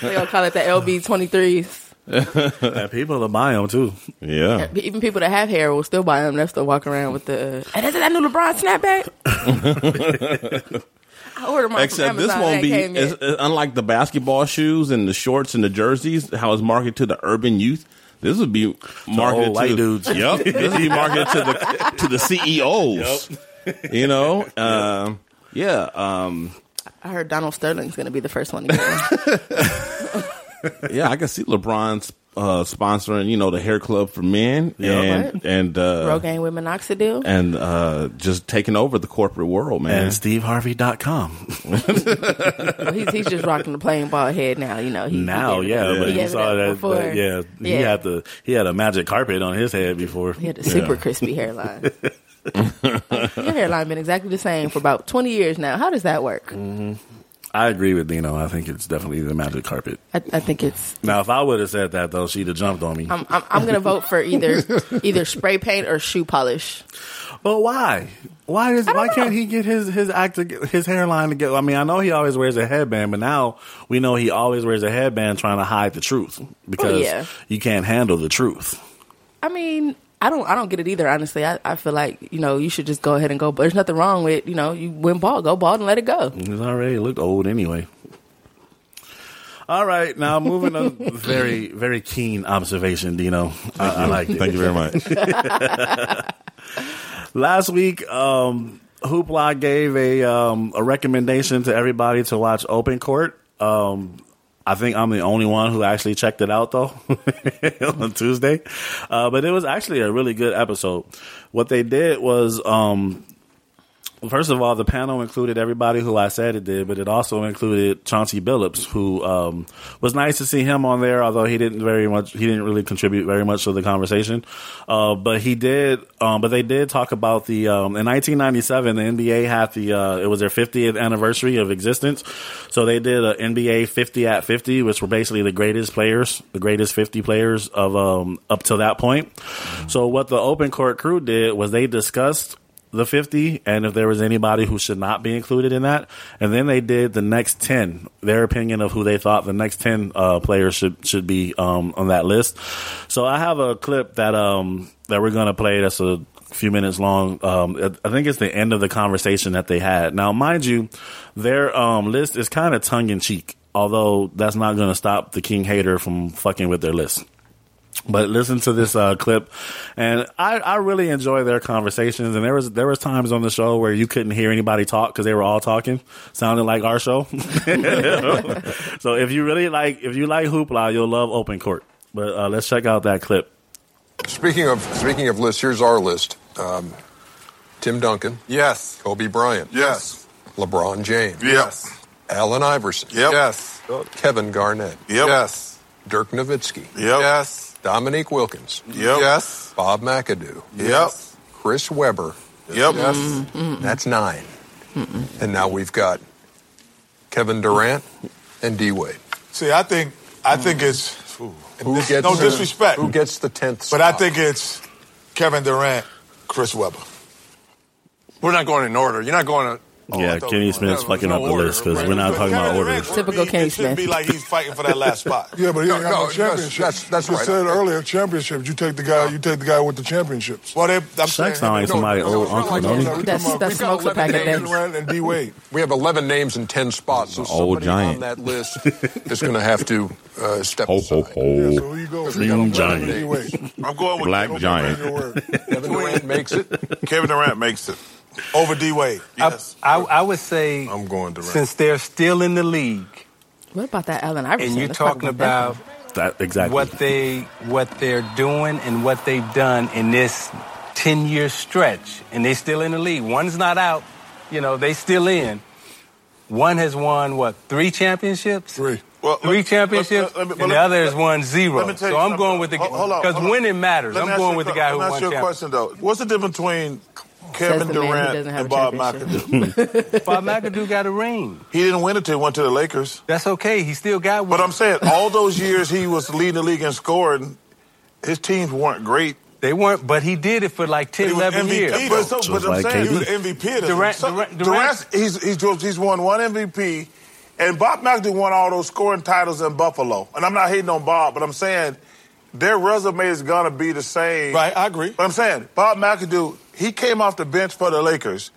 they gonna call it the LB twenty threes. And people will buy them too. Yeah. Even people that have hair will still buy them. They'll still walk around with the. Uh, and is it that new LeBron snapback? I ordered mine Except from this won't be came yet. it's, it's unlike the basketball shoes and the shorts and the jerseys. How it's marketed to the urban youth. This would be marketed old white to dudes. Yep, this would be marketed to the to the CEOs. You know, um, yeah, um, I heard Donald Sterling's gonna be the first one to get one. yeah. I can see LeBron's uh, sponsoring, you know, the hair club for men Yeah. and Right. and uh, Rogaine with minoxidil. and uh, just taking over the corporate world, man. And SteveHarvey.com. Well, he's, he's just rocking the plain bald head now. You know. He, now, he gave it yeah, but He you saw up that, before. that- yeah, he had the he had a magic carpet on his head before. He had a super crispy hairline. Your hairline been exactly the same for about twenty years now. How does that work? I agree with Dino. I think it's definitely the magic carpet. I, I think it's. Now, if I would have said that though, she'd have jumped on me. I'm, I'm, I'm gonna vote for either either spray paint or shoe polish. But why? Why is why can't he get his his act to, his hairline together? I mean, I know he always wears a headband, but now we know he always wears a headband trying to hide the truth oh, because yeah. you can't handle the truth. I mean, I don't I don't get it either. Honestly, I, I feel like you know you should just go ahead and go. But there's nothing wrong with you know you went bald, go bald and let it go. He's already looked old anyway. All right, now moving on. very very keen observation, Dino. I, I like it. Thank you very much. Last week, um, Hoopla gave a um, a recommendation to everybody to watch Open Court. Um, I think I'm the only one who actually checked it out though on Tuesday, uh, but it was actually a really good episode. What they did was um, First of all, the panel included everybody who I said it did, but it also included Chauncey Billups, who um, was nice to see him on there. Although he didn't very much, he didn't really contribute very much to the conversation. Uh, but he did, um, but they did talk about the um, in 1997, the NBA had the uh, it was their 50th anniversary of existence, so they did an NBA 50 at 50, which were basically the greatest players, the greatest 50 players of um, up to that point. So what the open court crew did was they discussed the 50 and if there was anybody who should not be included in that. And then they did the next 10, their opinion of who they thought the next 10 uh, players should should be um, on that list. So I have a clip that um, that we're going to play that's a few minutes long. Um, I think it's the end of the conversation that they had. Now, mind you, their um, list is kind of tongue in cheek, although that's not going to stop the King hater from fucking with their list. But listen to this uh, clip, and I, I really enjoy their conversations. And there was there was times on the show where you couldn't hear anybody talk because they were all talking, sounding like our show. so if you really like if you like hoopla, you'll love Open Court. But uh, let's check out that clip. Speaking of speaking of lists, here's our list: um, Tim Duncan, yes. Kobe Bryant, Yes. LeBron James, Yes. Allen Iverson, Yep. Yes. Kevin Garnett, Yep. Yes, Dirk Nowitzki, Yep. Yes. Dominique Wilkins, Yep. Yes. Bob McAdoo, Yep. Chris Webber. Yep. Yes. That's 9 And now we've got Kevin Durant and D Wade. See, I think I mm. think it's ooh, Who this- gets no the- disrespect, Who gets the tenth? but I think it's Kevin Durant, Chris Webber. We're not going in order. You're not going to. Yeah, Kenny Smith's fucking up the list because we're not talking about orders. Typical Kenny It should be like he's fighting for that last spot. Yeah, but he ain't got no, no, championship. that's- that's- that's you right. said earlier, championships. You take the guy. You take the guy with the championships. Well, they, I'm saying, Shaq sound like somebody old uncle, don't he? That's that's smokes a pack a day. Durant and D Wade. We have 11 names and 10 spots, so Old somebody giant. on that list is going to have to uh, step Ho ho aside. Yeah, ho! so you go? Dream giant. D I'm going with Black giant. word. Kevin Durant makes it. Kevin Durant makes it over D Wade. Yes, I, I would say I'm going Durant. since they're still in the league What about that Allen Iverson? and you're Let's talking that. about That exactly. what they what they're doing and what they've done in this 10 year stretch and they're still in the league one's not out you know they still in one has won what three championships Three. Well, three championships, let me- and the other has won zero. Let me tell you So I'm something. going with the Hold- hold on, because hold on. winning matters. Let I'm going with the guy who que- let me won ask you a championships. question though. What's the difference between Kevin the man who Durant doesn't have and Bob. McAdoo? Bob McAdoo got a ring. He didn't win it till he went to the Lakers. That's okay. He still got one. But I'm saying all those years he was leading the league in scoring, his teams weren't great. They weren't, but he did it for like 10, 11 MVP, years. But, so, but I'm saying he was MVP. of Durant- so, Durant- Durant's, he's, he's, he's won one MVP, and Bob McAdoo won all those scoring titles in Buffalo. And I'm not hating on Bob, but I'm saying their resume is going to be the same. Right, I agree. But I'm saying Bob McAdoo, he came off the bench for the Lakers.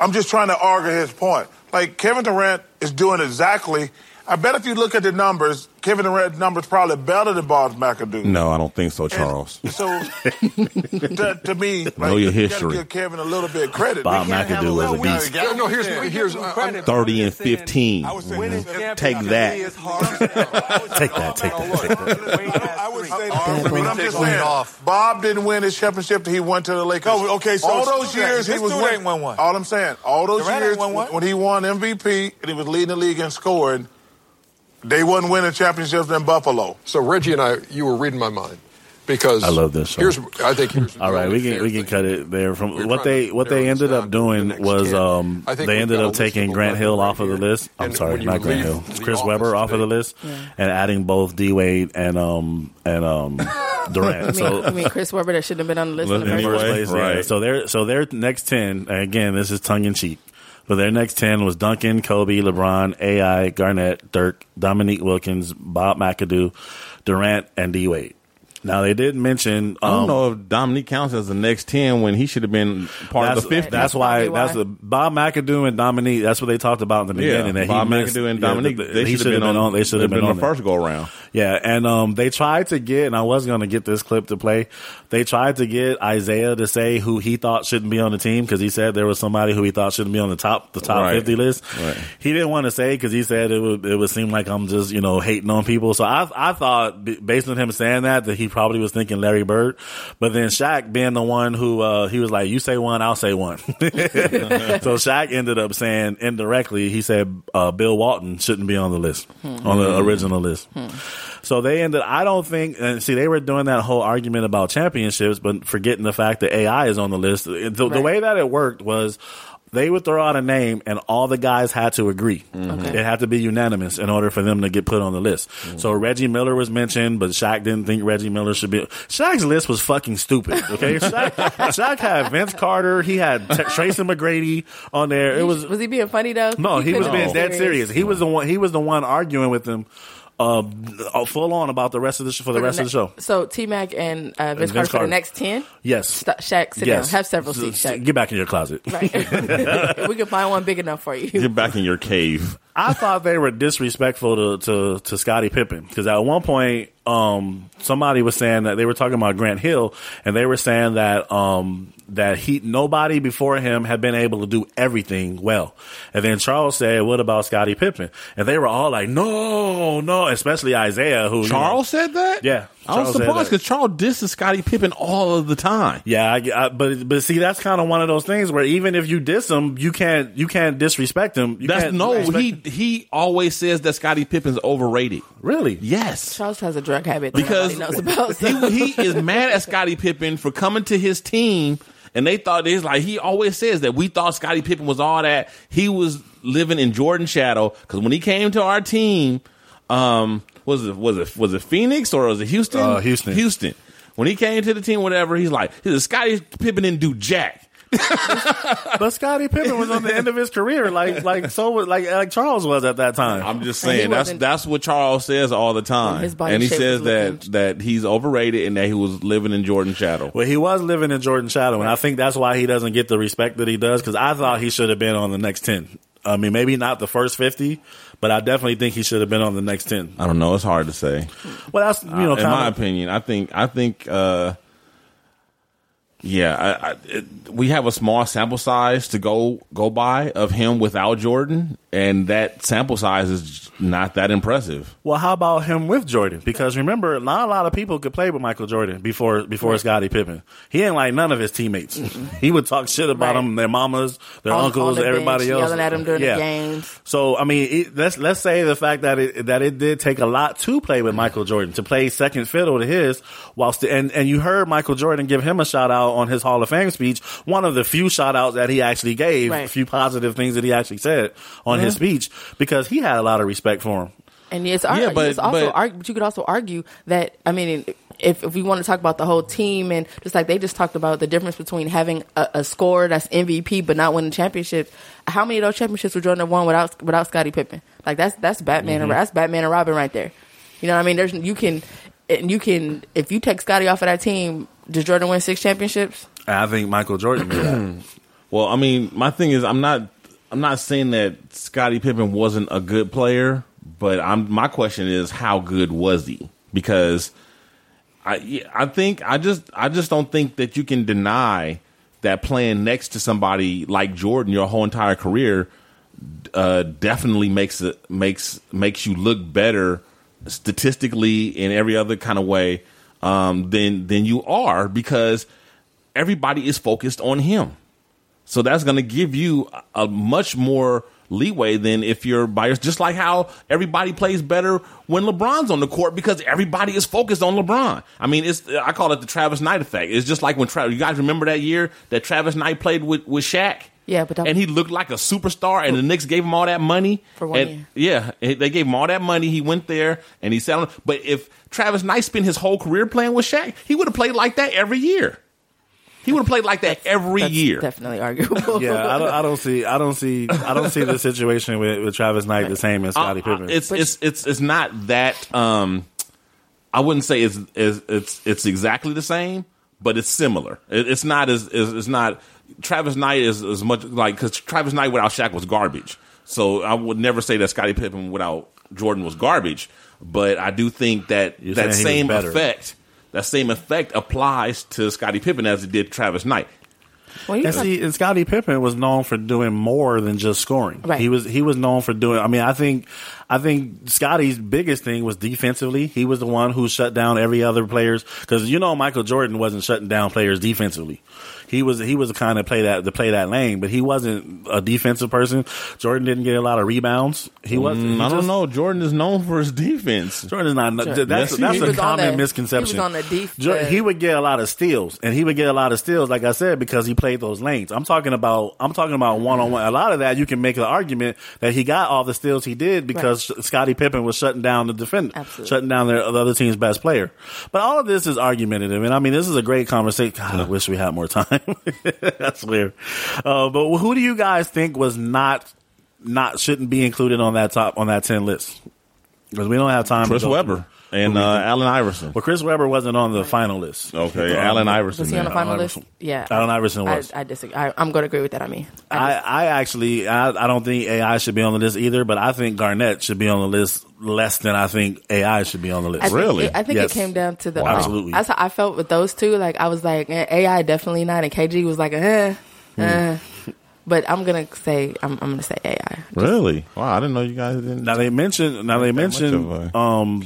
I'm just trying to argue his point. Like Kevin Durant is doing exactly. I bet if you look at the numbers, Kevin Durant's numbers probably better than Bob McAdoo. No, I don't think so, Charles. So, to, to me, like, Know your history. gotta give Kevin a little bit of credit. Bob We can't have McAdoo was a beast. Yeah, No, here's here's uh, 30 and 15. Take that. Take that. Take that. I would say that, but I'm just saying, Bob didn't win his championship till he went to the Lakers. No, okay, so all those years he was winning. dude win- ain't won one. All I'm saying, all those years when he won MVP and he was leading the league in scoring, they wasn't winning championships in Buffalo. So Reggie and I, you were reading my mind because I love this show. Here's, I think here's All right, we can we can cut it there. From what they what they ended up doing was um they ended up taking Grant Hill off of the list. I'm And sorry, not Grant Hill, It's Chris Webber off of the today- list, and adding both D Wade and um and um Durant. I mean, so I mean, Chris Webber that shouldn't have been on the list in the first first place. place, yeah. So their so their next ten again. This is tongue in cheek, but their next ten was Duncan, Kobe, LeBron, AI, Garnett, Dirk, Dominique Wilkins, Bob McAdoo, Durant, and D Wade. Now they did mention. I don't um, know if Dominique counts as the next 10 when he should have been part of the 50. That's why. That's the Bob McAdoo and Dominique. That's what they talked about in the Yeah, beginning. that Bob he missed, McAdoo and Dominique, that- that they should have been on- They should have they've been, been on the first go around. Yeah, and um, they tried to get, and I was going to get this clip to play. They tried to get Isaiah to say who he thought shouldn't be on the team because he said there was somebody who he thought shouldn't be on the top the top Right. fifty list. Right. He didn't want to say because he said it would it would seem like I'm just you know hating on people. So I I thought based on him saying that that he probably was thinking Larry Bird, but then Shaq being the one who uh, he was like you say one I'll say one. so Shaq ended up saying indirectly he said uh, Bill Walton shouldn't be on the list Hmm. on the original list. So they ended. I don't think. And see, they were doing that whole argument about championships, but forgetting the fact that AI is on the list. The, the way that it worked was. They would throw out a name, and all the guys had to agree. Mm-hmm. Okay. It had to be unanimous in order for them to get put on the list. Mm-hmm. So Reggie Miller was mentioned, but Shaq didn't think Reggie Miller should be. Shaq's list was fucking stupid. Okay, Shaq, Shaq had Vince Carter, he had T- Tracy McGrady on there. It was Was he being funny though? no, he was being be dead serious. He was the one. He was the one arguing with them, uh, full on about the rest of the sh- for the rest of the show. So T Mac and uh, Vince, Vince Carter for the next ten. Yes, St- Shaq, sit yes. down. Have several S- seats. s- Shaq. Get back in your closet. Right. we can find one big enough for you. Get back in your cave. I thought they were disrespectful to to, to Scottie Pippen because at one point, um, somebody was saying that they were talking about Grant Hill, and they were saying that um, that he nobody before him had been able to do everything well, and then Charles said, "What about Scottie Pippen?" And they were all like, "No, no," especially Isaiah, who you know- Charles said that? yeah, I was surprised because Charles disses Scottie Pippen all of the time. Yeah, I, I, but but see, that's kind of one of those things where even if you diss him, you can't you can't disrespect him. You That's can't no, disrespect he he always says that Scottie Pippen's overrated. Really? Yes. Charles has a drug habit Because knows about. so- he, he is mad at Scottie Pippen for coming to his team, and they thought it's like he always says that we thought Scottie Pippen was all that. He was living in Jordan shadow because when he came to our team, um, was it was it was it Phoenix or was it Houston? Uh, Houston. Houston. When he came to the team, whatever, he's like, he said, Scottie Pippen didn't do jack. But Scottie Pippen was on the end of his career, like like so was like like Charles was at that time. I'm just saying that's that's what Charles says all the time, his body and he shape says was that looking- that he's overrated and that he was living in Jordan's shadow. Well, he was living in Jordan's shadow, and I think that's why he doesn't get the respect that he does. Because I thought he should have been on the next ten. I mean, maybe not the first fifty, but I definitely think he should have been on the next ten. I don't know. It's hard to say. Well, that's you know, Uh, in kind my of, opinion, I think I think uh, Yeah, I, I, it, we have a small sample size to go go by of him without Jordan, and that sample size is not that impressive. Well, how about him with Jordan? Because remember, not a lot of people could play with Michael Jordan before before Right. Scottie Pippen. He ain't like none of his teammates. he would talk shit about Right. them, their mamas, their On- uncles, on the everybody bench, else, yelling at him during the Yeah. games. So I mean, it, let's let's say the fact that it that it did take a lot to play with Michael Jordan to play second fiddle to his, whilst and and you heard Michael Jordan give him a shout out on his Hall of Fame speech, one of the few shout outs that he actually gave, Right. a few positive things that he actually said on his Mhm. speech because he had a lot of respect for him. And it's, Yeah, yeah, but- it's also but- argue, but you could also argue that I mean, if if we want to talk about the whole team and just like they just talked about the difference between having a, a score that's MVP but not winning championships. How many of those championships would Jordan have won without without Scottie Pippen? Like that's that's Batman Mhm. and that's Batman and Robin right there. You know what I mean? There's you can and you can if you take Scottie off of that team, does Jordan win six championships? I think Michael Jordan did that. Well, I mean, my thing is, I'm not, I'm not saying that Scottie Pippen wasn't a good player, but I'm. My question is, how good was he? Because I, I think I just, I just don't think that you can deny that playing next to somebody like Jordan your whole entire career uh, definitely makes it makes makes you look better statistically in every other kind of way um, than than you are because everybody is focused on him. So that's going to give you a, much more leeway than if you're by. Just like how everybody plays better when LeBron's on the court because everybody is focused on LeBron. I mean, it's I call it the Travis Knight effect. It's just like when Travis. You guys remember that year that Travis Knight played with with Shaq. Yeah, but that and he looked like a superstar, and the Knicks gave him all that money For one And- Yeah, they gave him all that money. He went there and he sat on. But if Travis Knight spent his whole career playing with Shaq, he would have played like that every year. He would have played like that every year. Definitely arguable. yeah, I don't, I don't see, I don't see, I don't see the situation with, with Travis Knight the same as Scottie Uh, uh, Pippen. It's it's it's it's not that. Um, I wouldn't say it's it's it's, it's exactly the same, but it's similar. It, it's not as it's, it's not. Travis Knight is as much like because Travis Knight without Shaq was garbage. So I would never say that Scottie Pippen without Jordan was garbage. But I do think that You're that saying he was same effect, that same effect applies to Scottie Pippen as it did to Travis Knight. Well, and see, and Scottie Pippen was known for doing more than just scoring. Right. He was he was known for doing. I mean, I think I think Scottie's biggest thing was defensively. He was the one who shut down every other players because you know Michael Jordan wasn't shutting down players defensively. He was he was the kind of play that to play that lane, but he wasn't a defensive person. Jordan didn't get a lot of rebounds. He wasn't. Mm, he I don't know. Jordan is known for his defense. Jordan is not. Sure. That's Yes, that's a He was on common the- misconception. he was on the def- Jo- uh, he would get a lot of steals, and he would get a lot of steals, like I said, because he played those lanes. I'm talking about. I'm talking about one on one. A lot of that you can make an argument that he got all the steals he did because Scottie Pippen was shutting down the defender, shutting down their, the other team's best player. But all of this is argumentative, and I mean, this is a great conversation. God, I wish we had more time. that's weird. Uh, but who do you guys think was not not shouldn't be included on that top on that ten list? Because we don't have time. Chris to go Webber through. And Who uh. Allen Iverson. Well, Chris Webber wasn't on the final list. Okay, Um, Allen Iverson. Was he on the then. final Allen list? Iverson. Yeah, Allen Iverson was. I, I disagree. I, I'm going to agree with that. I mean, I, I actually, I, I don't think AI should be on the list either, but I think Garnett should be on the list less than I think AI should be on the list. I think It, I think Yes. it came down to the Absolutely. That's how I felt with those two. Like I was like eh, AI definitely not, and KG was like eh, Hmm. eh. But I'm gonna say I'm, I'm gonna say AI. Really? Wow, I didn't know you guys didn't. Now they mentioned. Now they mentioned of a um,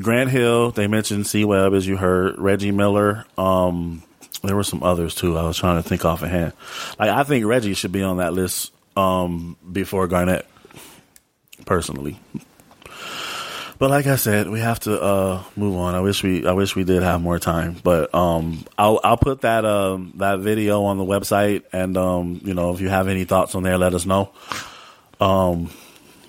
Grant Hill. They mentioned C Webb, as you heard. Reggie Miller. Um, there were some others too. I was trying to think off offhand. Like I think Reggie should be on that list um, before Garnett. Personally, but like I said, we have to uh, move on. I wish we I wish we did have more time, but um, I'll I'll put that um, that video on the website, and um, you know if you have any thoughts on there, let us know. Um,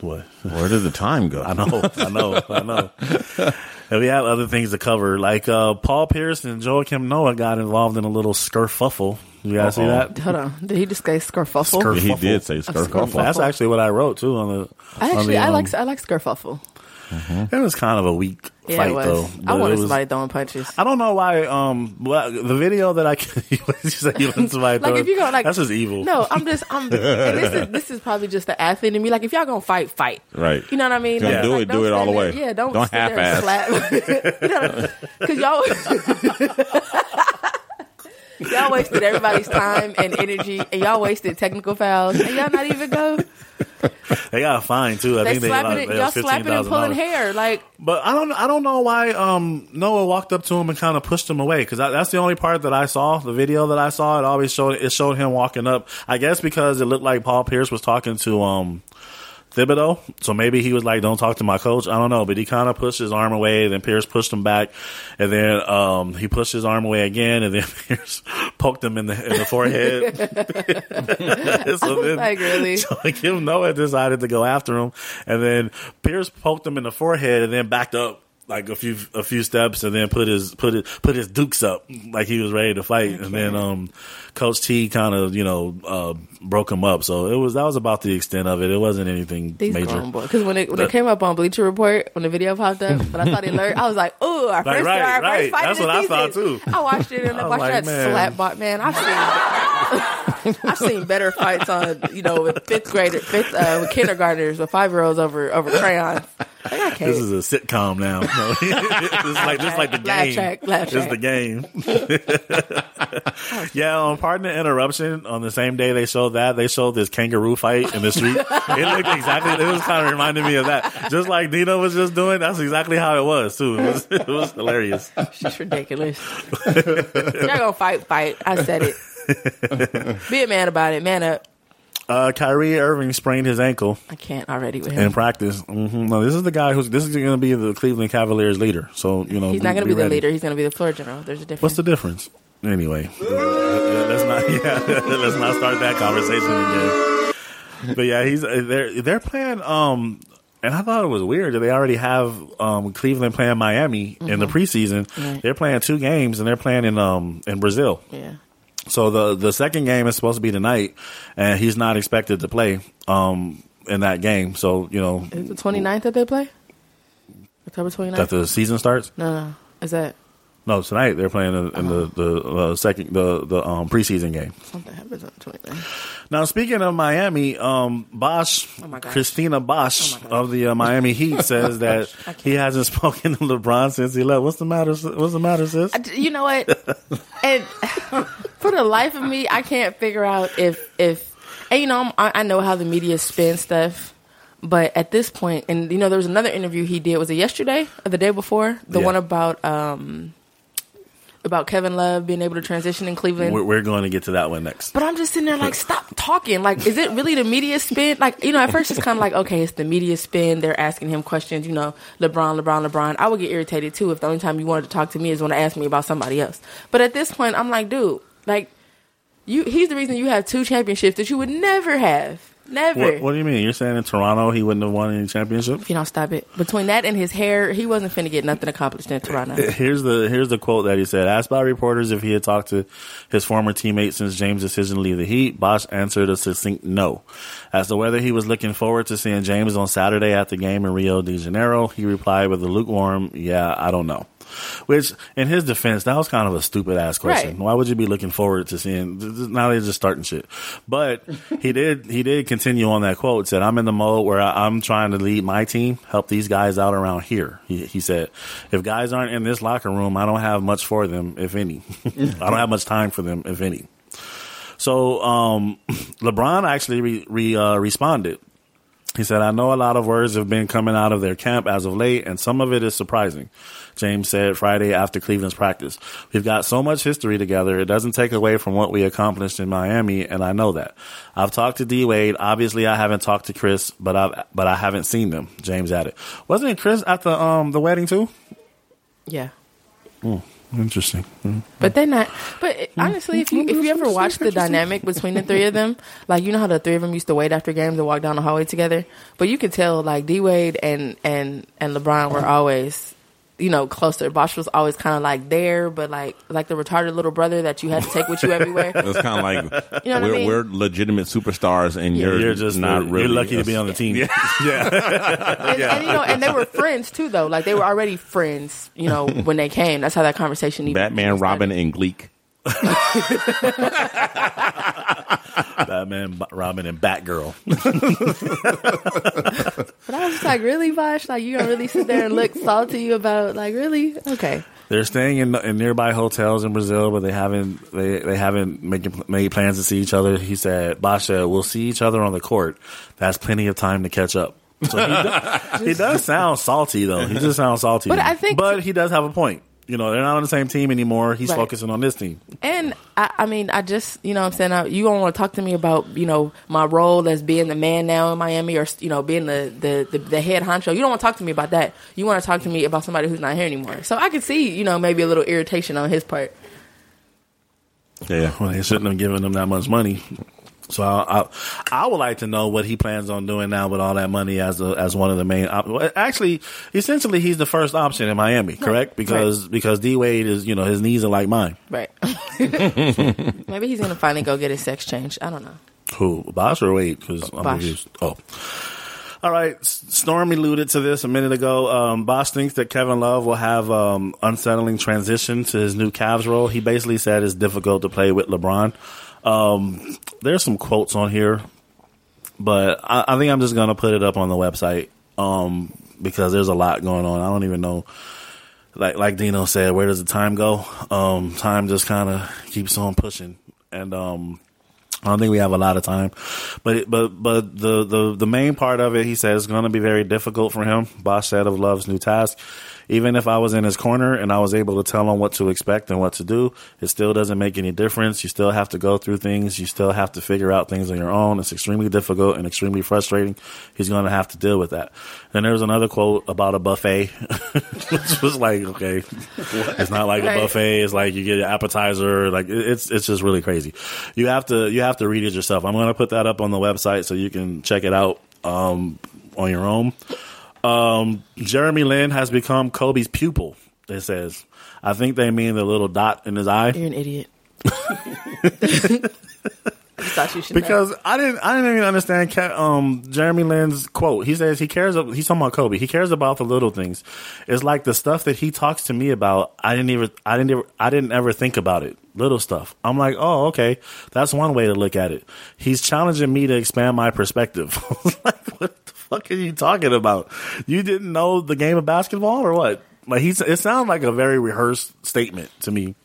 what? Where did the time go? I know, I know, I know. And we have other things to cover, like uh, Paul Pierce and Joakim Noah got involved in a little skurfuffle. You guys see Uh-oh. that? Hold on, did he just say skurfuffle? Skurfuffle. He did say skurfuffle. That's actually what I wrote too on the. I on actually the, I um, like I like skurfuffle. It was kind of a weak Yeah, fight it was. though. I but it wanted was- somebody throwing punches. I don't know why. Um, well, the video that I you said you want somebody Like throwing- if you go like that's just evil. No, I'm just I'm. and this is this is probably just the athlete in me. Like if y'all gonna fight, fight. Right. You know what I mean? Gonna Like, do like, it, don't do it all the way. Yeah, don't Don't sit there and half-ass. slap. you know, because y'all. y'all wasted everybody's time and energy, and y'all wasted technical fouls, and y'all not even go. They got a fine too. I They think they slapping got it, y'all slapping and pulling hair. Like But I don't, I don't know why um, Noah walked up to him and kind of pushed him away because that's the only part that I saw. The video that I saw, it always showed it showed him walking up. I guess because it looked like Paul Pierce was talking to um, Thibodeau, so maybe he was like, "Don't talk to my coach." I don't know, but he kind of pushed his arm away. Then Pierce pushed him back, and then um, he pushed his arm away again, and then Pierce poked him in the in the forehead. so I was like, really? so Kim Noah decided to go after him, and then Pierce poked him in the forehead, and then backed up like a few a few steps, and then put his put his put his dukes up like he was ready to fight, and then um, Coach T kind of you know uh, broke him up. So it was that was about the extent of it. It wasn't anything these major. Because when it when But- it came up on Bleacher Report, when the video popped up, when I saw the alert, I was like, "Ooh, our Right, first, right, our right. first fight That's what I season." thought, too. I watched it and I watched like, that man. slap bot. Man, I've seen I've seen better fights on you know with fifth graders, fifth uh, with kindergartners, with five year olds over over crayons. Like, This is a sitcom now. No, is like just like the game. track, It's track. the game. yeah, um, pardon the interruption. On the same day they showed that, they showed this kangaroo fight in the street. it looked exactly. It was kind of reminding me of that, just like Dino was just doing. That's exactly how it was too. It was, it was hilarious. It's ridiculous. Y'all gonna fight, fight. I said it. Be a man about it. Man up. Uh, Kyrie Irving sprained his ankle I can't already with him. in practice. hmm No, this is the guy who's this is going to be the Cleveland Cavaliers leader. So you know He's not gonna be the ready. leader. He's gonna be the floor general. There's a difference. What's the difference? Anyway, let's not yeah, let's not start that conversation again. But yeah, he's they're they're playing. Um, and I thought it was weird that they already have um, Cleveland playing Miami in the Mhm. preseason. They're playing two games and they're playing in um in Brazil. Yeah. So the the second game is supposed to be tonight, and he's not expected to play um in that game. So you know Is it the 29th that they play? October 29th? that the season starts. no, no. Is that No, tonight they're playing in, in the the uh, second the the um, preseason game. something happens on the 29th? Now, speaking of Miami, um, Bosh, Oh. Christina Bosh of the uh, Miami Heat says that he hasn't spoken to LeBron since he left. What's the matter? sis- What's the matter, sis? You know what? and for the life of me, I can't figure out if if and you know I'm, I I know how the media spins stuff, but at this point, and you know there was another interview he did. Was it yesterday or the day before? The Yeah. one about um about Kevin Love being able to transition in Cleveland. We're, we're going to get to that one next. But I'm just sitting there like, stop talking. Like, is it really the media spin? Like, you know, at first it's kind of like, okay, it's the media spin. They're asking him questions, you know, LeBron, LeBron, LeBron. I would get irritated too if the only time you wanted to talk to me is when to ask me about somebody else. But at this point, I'm like, dude, like, you, he's the reason you have two championships that you would never have. Never. What, what do you mean? You're saying in Toronto he wouldn't have won any championship? If you don't stop it. Between that and his hair, he wasn't finna get nothing accomplished in Toronto. Here's the here's the quote that he said. Asked by reporters if he had talked to his former teammate since James' decision to leave the Heat, Bosh answered a succinct no. As to whether he was looking forward to seeing James on Saturday at the game in Rio de Janeiro, he replied with a lukewarm, "Yeah, I don't know." Which, in his defense, that was kind of a stupid ass question. Right. Why would you be looking forward to seeing? Now they're just starting shit. But he did he did continue on that quote. Said, "I'm in the mode where I- I'm trying to lead my team, help these guys out around here." He, he said, "If guys aren't in this locker room, I don't have much for them, if any. I don't have much time for them, if any." So um, LeBron actually re, re, uh, responded. He said, I know a lot of words have been coming out of their camp as of late, and some of it is surprising. James said Friday after Cleveland's practice. We've got so much history together, it doesn't take away from what we accomplished in Miami, and I know that. I've talked to D Wade. Obviously, I haven't talked to Chris, but I but I haven't seen them. James added. Wasn't it Chris at the um the wedding too? Yeah. Hmm, interesting. Hmm. But they're not. But honestly, if you if you ever watch the dynamic between the three of them, like you know how the three of them used to wait after games and walk down the hallway together. But you could tell like D Wade and and and LeBron were always. You know, closer. Bosh was always kind of like there, but like like the retarded little brother that you had to take with you everywhere. It's kind of like You know we're, mean? we're legitimate superstars, and Yeah, you're, you're just not the- really. you're lucky to be on the team. Yeah, and, and, you know, and they were friends too, though. Like they were already friends. You know, when they came, that's how that conversation. Even Batman, Robin, and Gleek. Batman, Robin, and Batgirl. But I was just like, really, Bosh? Like you gonna really sit there and look salty about like really? Okay. They're staying in, in nearby hotels in Brazil, but they haven't they they haven't making made plans to see each other. He said, "Basha, we'll see each other on the court. That's plenty of time to catch up." So he, does, he does sound salty though. He just sounds salty. But I think- but he does have a point. You know, they're not on the same team anymore. He's Right. focusing on this team. And I, I mean, I just, you know what I'm saying? I, you don't want to talk to me about, you know, my role as being the man now in Miami or, you know, being the, the, the, the head honcho. You don't want to talk to me about that. You want to talk to me about somebody who's not here anymore. So I could see, you know, maybe a little irritation on his part. Yeah, well, they shouldn't have given him that much money. So I, I, I would like to know what he plans on doing now with all that money as a, as one of the main. Op- actually, essentially, he's the first option in Miami, correct? Because because D Wade is you know his knees are like mine. Right. maybe he's going to finally go get his sex changed. I don't know. Who Bosh or Wade? Because I'm confused. Oh. All right, Storm alluded to this a minute ago. Um, Bosh thinks that Kevin Love will have um, unsettling transition to his new Cavs role. He basically said it's difficult to play with LeBron. Um, there's some quotes on here, but I, I think I'm just gonna put it up on the website um, because there's a lot going on. I don't even know. Like like Dino said, where does the time go? Um, time just kind of keeps on pushing, and um, I don't think we have a lot of time, but but but the, the the main part of it, he says, is going to be very difficult for him. Bosh said of Love's new task. Even if I was in his corner and I was able to tell him what to expect and what to do, it still doesn't make any difference. You still have to go through things. You still have to figure out things on your own. It's extremely difficult and extremely frustrating. He's going to have to deal with that. Then there was another quote about a buffet, which was like, okay, it's not like Right. a buffet. It's like you get an appetizer. Like it's it's just really crazy. You have to you have to read it yourself. I'm going to put that up on the website so you can check it out um, on your own. Um, Jeremy Lin has become Kobe's pupil. It says, I think they mean the little dot in his eye. You're an idiot. thought you should Because I didn't, I didn't even understand um, Jeremy Lin's quote. He says he cares. He's talking about Kobe. He cares about the little things. It's like the stuff that he talks to me about. I didn't even, I didn't, ever, I didn't ever think about it. Little stuff. I'm like, oh, okay, that's one way to look at it. He's challenging me to expand my perspective. like, what the fuck are you talking about? You didn't know the game of basketball or what? Like he's, it sounded like a very rehearsed statement to me.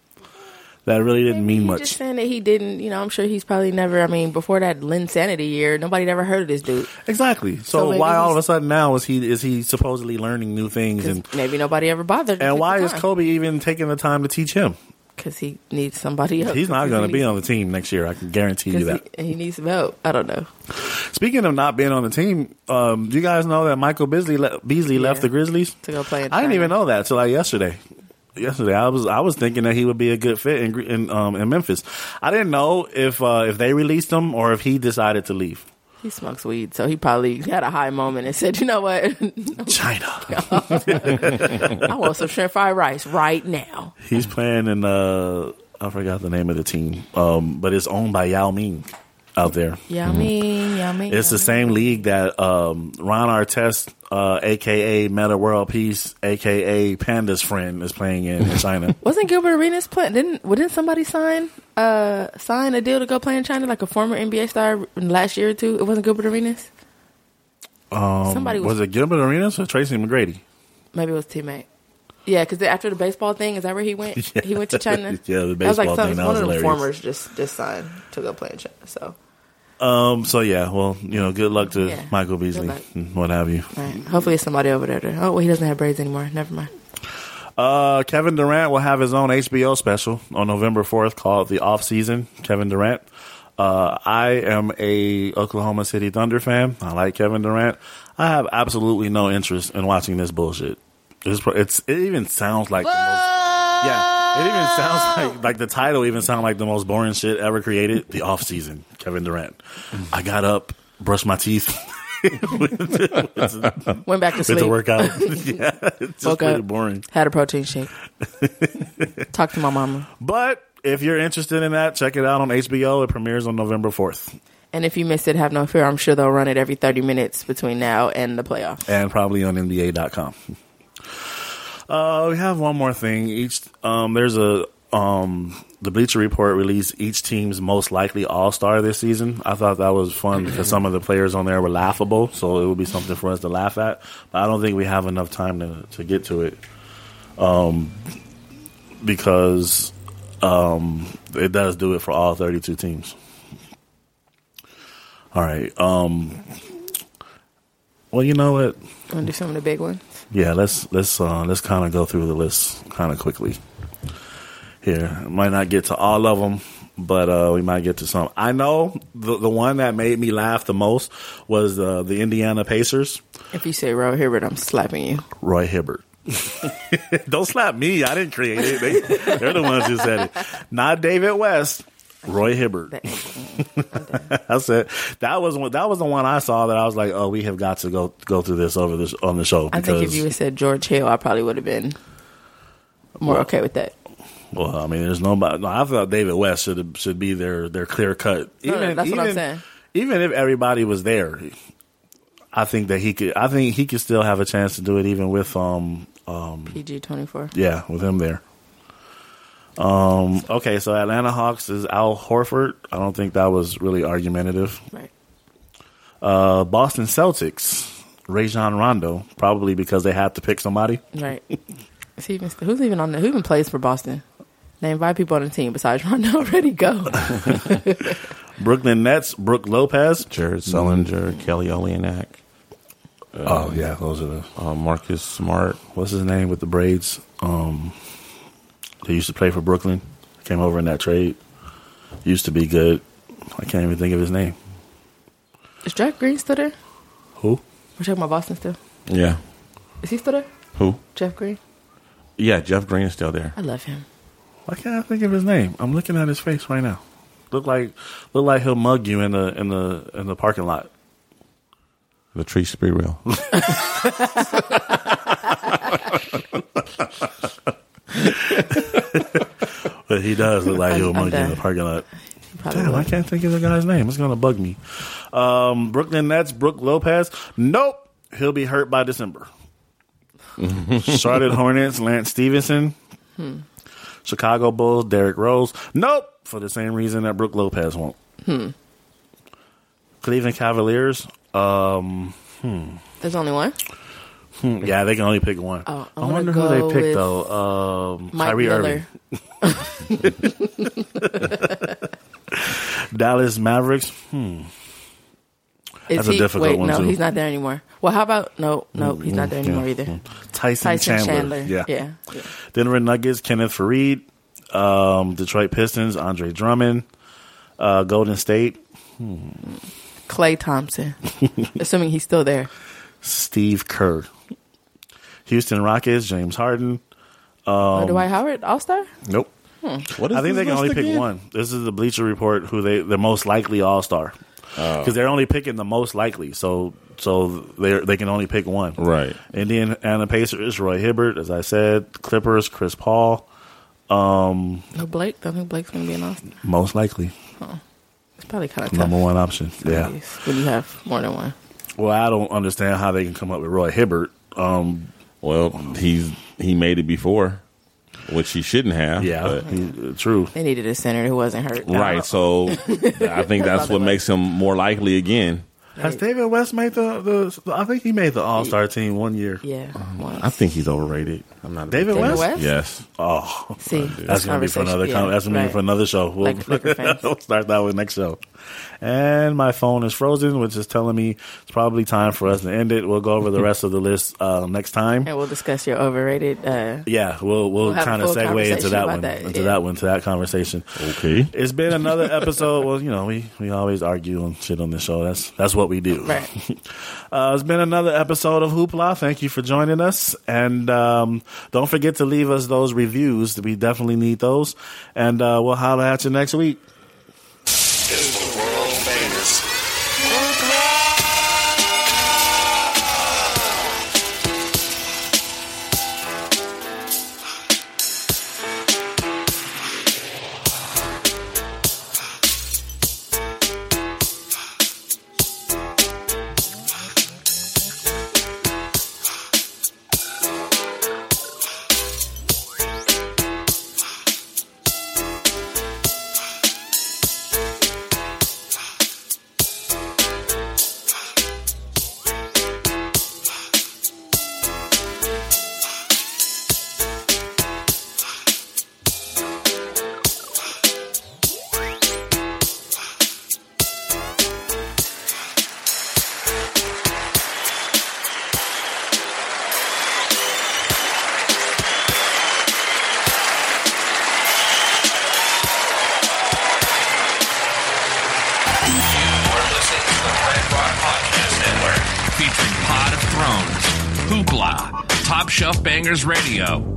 That really didn't mean much. just saying that he didn't, you know, I'm sure he's probably never, I mean, before that Linsanity year, nobody ever heard of this dude. Exactly. So, So why all of a sudden now is he is he supposedly learning new things and Maybe nobody ever bothered. and why is. Kobe even taking the time to teach him? Because he needs somebody else. He's not going to He be needs- on the team next year. I can guarantee you that. He, he needs some help. I don't know. Speaking of not being on the team, um, do you guys know that Michael Beasley le- Beasley left the Grizzlies to go play. In I didn't even know that till like yesterday. Yesterday, I was I was thinking that he would be a good fit in in, um, in Memphis. I didn't know if uh, if they released him or if he decided to leave. He smokes weed, so he probably had a high moment and said, "You know what? China. I want some shrimp fried rice right now." He's playing in uh I forgot the name of the team, um, but it's owned by Yao Ming out there. Yao Ming, Yao Ming. It's the same league that um, Ron Artest, uh, aka Metta World Peace, aka Panda's friend, is playing in, in China. Wasn't Gilbert Arenas playing? Didn't didn't somebody sign uh sign a deal to go play in China like a former NBA star in the last year or two? It wasn't Gilbert Arenas. Um, Somebody was- was it Gilbert Arenas or Tracy McGrady? Maybe it was teammate. Yeah, because after the baseball thing, is that where he went? He went to China. Yeah, the That was like baseball thing, that one was of the hilarious. formers just just signed to go play in China. So Um, so yeah, well, you know, good luck to Yeah, Michael Beasley luck. and what have you. right. hopefully it's somebody over there. Oh, well, he doesn't have braids anymore. Never mind. Uh, Kevin Durant will have his own HBO special on November 4th called The Off Season. Kevin Durant. Uh, I am a Oklahoma City Thunder fan. I like Kevin Durant. I have absolutely no interest in watching this bullshit. It's, it's it even sounds like the most, yeah. It even sounds like like the title even sounds like the most boring shit ever created. The off season, Kevin Durant. I got up, brushed my teeth. Went back to sleep. to work out. yeah, it's Woke pretty up. boring. Had a protein shake. Talked to my mama. But if you're interested in that, check it out on HBO. It premieres on November 4th And if you missed it, have no fear. I'm sure they'll run it every 30 minutes between now and the playoffs. and probably on NBA.com. Uh, we have one more thing. Each um, there's a um, the Bleacher Report released each team's most likely All Star this season. I thought that was fun because some of the players on there were laughable, so it would be something for us to laugh at. But I don't think we have enough time to to get to it. Um, because um, it does do it for all 32 teams. All right. Um, well, you know what? Want to do some of the big ones? Yeah, let's let's uh, let's kind of go through the list kind of quickly. Here, might not get to all of them, but uh, we might get to some. I know the the one that made me laugh the most was uh, the Indiana Pacers. If you say Roy Hibbert, I'm slapping you. Roy Hibbert. Don't slap me. I didn't create it. They, they're the ones who said it. Not David West. Roy Hibbert. I said that was one, that was the one I saw that I was like, oh, we have got to go go through this over this on the show. I think if you had said George Hill, I probably would have been more Well, okay with that. Well, I mean, there's nobody. No, I thought David West should should be their their clear cut. No, no, that's what I'm saying. Even if everybody was there, I think that he could. I think he could still have a chance to do it, even with um um PG 24. yeah with him there. Um. Okay, so Atlanta Hawks is Al Horford. I don't think that was really argumentative. Right. Uh, Boston Celtics, Rajon Rondo, probably because they had to pick somebody. Right. Is even, who's even on the, who even plays for Boston? Name five people on the team besides Rondo already go. Brooklyn Nets, Brooke Lopez, Jared Sullinger, Kelly Olynyk. Oh yeah, those are the uh, Marcus Smart. What's his name with the braids? Um, he used to play for Brooklyn. Came over in that trade. Used to be good. I can't even think of his name. Is Jack Green still there? Who? We're talking about Boston still. Yeah. Is he still there? Who? Jeff Green? Yeah, Jeff Green is still there. I love him. Why can't I think of his name? I'm looking at his face right now. Look like look like he'll mug you in the in the in the parking lot. Latrice be real. But he does look like mug you in the parking lot. probably Damn, I can't think of the guy's name. It's gonna bug me. Um, Brooklyn Nets, Brooke Lopez. Nope, he'll be hurt by December. Charlotte Hornets, Lance Stephenson. Hmm. Chicago Bulls, Derrick Rose. Nope, for the same reason that Brooke Lopez won't. Hmm. Cleveland Cavaliers. Um, hmm. There's only one? Hmm, Yeah, they can only pick one. Oh, I wonder who they picked with though. Um, Mike Kyrie Miller. Irving. Dallas Mavericks. Hmm. Is That's he, a difficult wait, one no, too. he's not there anymore. Well, how about no, no, he's not there Mm, anymore yeah. either. Tyson, Tyson Chandler. Chandler. Yeah. Yeah. yeah. Denver Nuggets, Kenneth Faried. Um, Detroit Pistons, Andre Drummond. Uh, Golden State, Klay Thompson, assuming he's still there. Steve Kerr. Houston Rockets, James Harden. Um, oh, Dwight Howard, All Star. Nope. Hmm. What is I think they can only list pick one. This is the Bleacher Report, who they the most likely All Star, Oh. because they're only picking the most likely. So so they they can only pick one. Right. Indiana Pacers, Roy Hibbert, as I said. Clippers, Chris Paul. Um, No Blake. I think Blake's gonna be an All Star. most likely It's probably kind of tough. number one option. Yeah. When you have more than one. Well, I don't understand how they can come up with Roy Hibbert. Um, Well, he's he made it before, which he shouldn't have. yeah, but- he- true. They needed a center who wasn't hurt. right. So I think that's what makes him more likely again. Has David West made the, the? I think he made the All Star team one year. Yeah. I think he's overrated. I'm not a David big fan. West? Yes. Oh, See, that's that's gonna be for another. conversation. Con- Yeah, that's gonna be for another show. We'll, Like we'll start that with next show. And my phone is frozen, which is telling me it's probably time for us to end it. We'll go over the rest of the list uh, next time. And we'll discuss your overrated. Uh, Yeah, we'll we'll, We'll kind of segue into that one, that, into yeah. that one, to that conversation. Okay. It's been another episode. Well, you know, we, we always argue and shit on this show. That's that's what we do. Right. Uh, it's been another episode of Hoopla. Thank you for joining us, and um, don't forget to leave us those reviews. We definitely need those, and uh, we'll holler at you next week. Radio,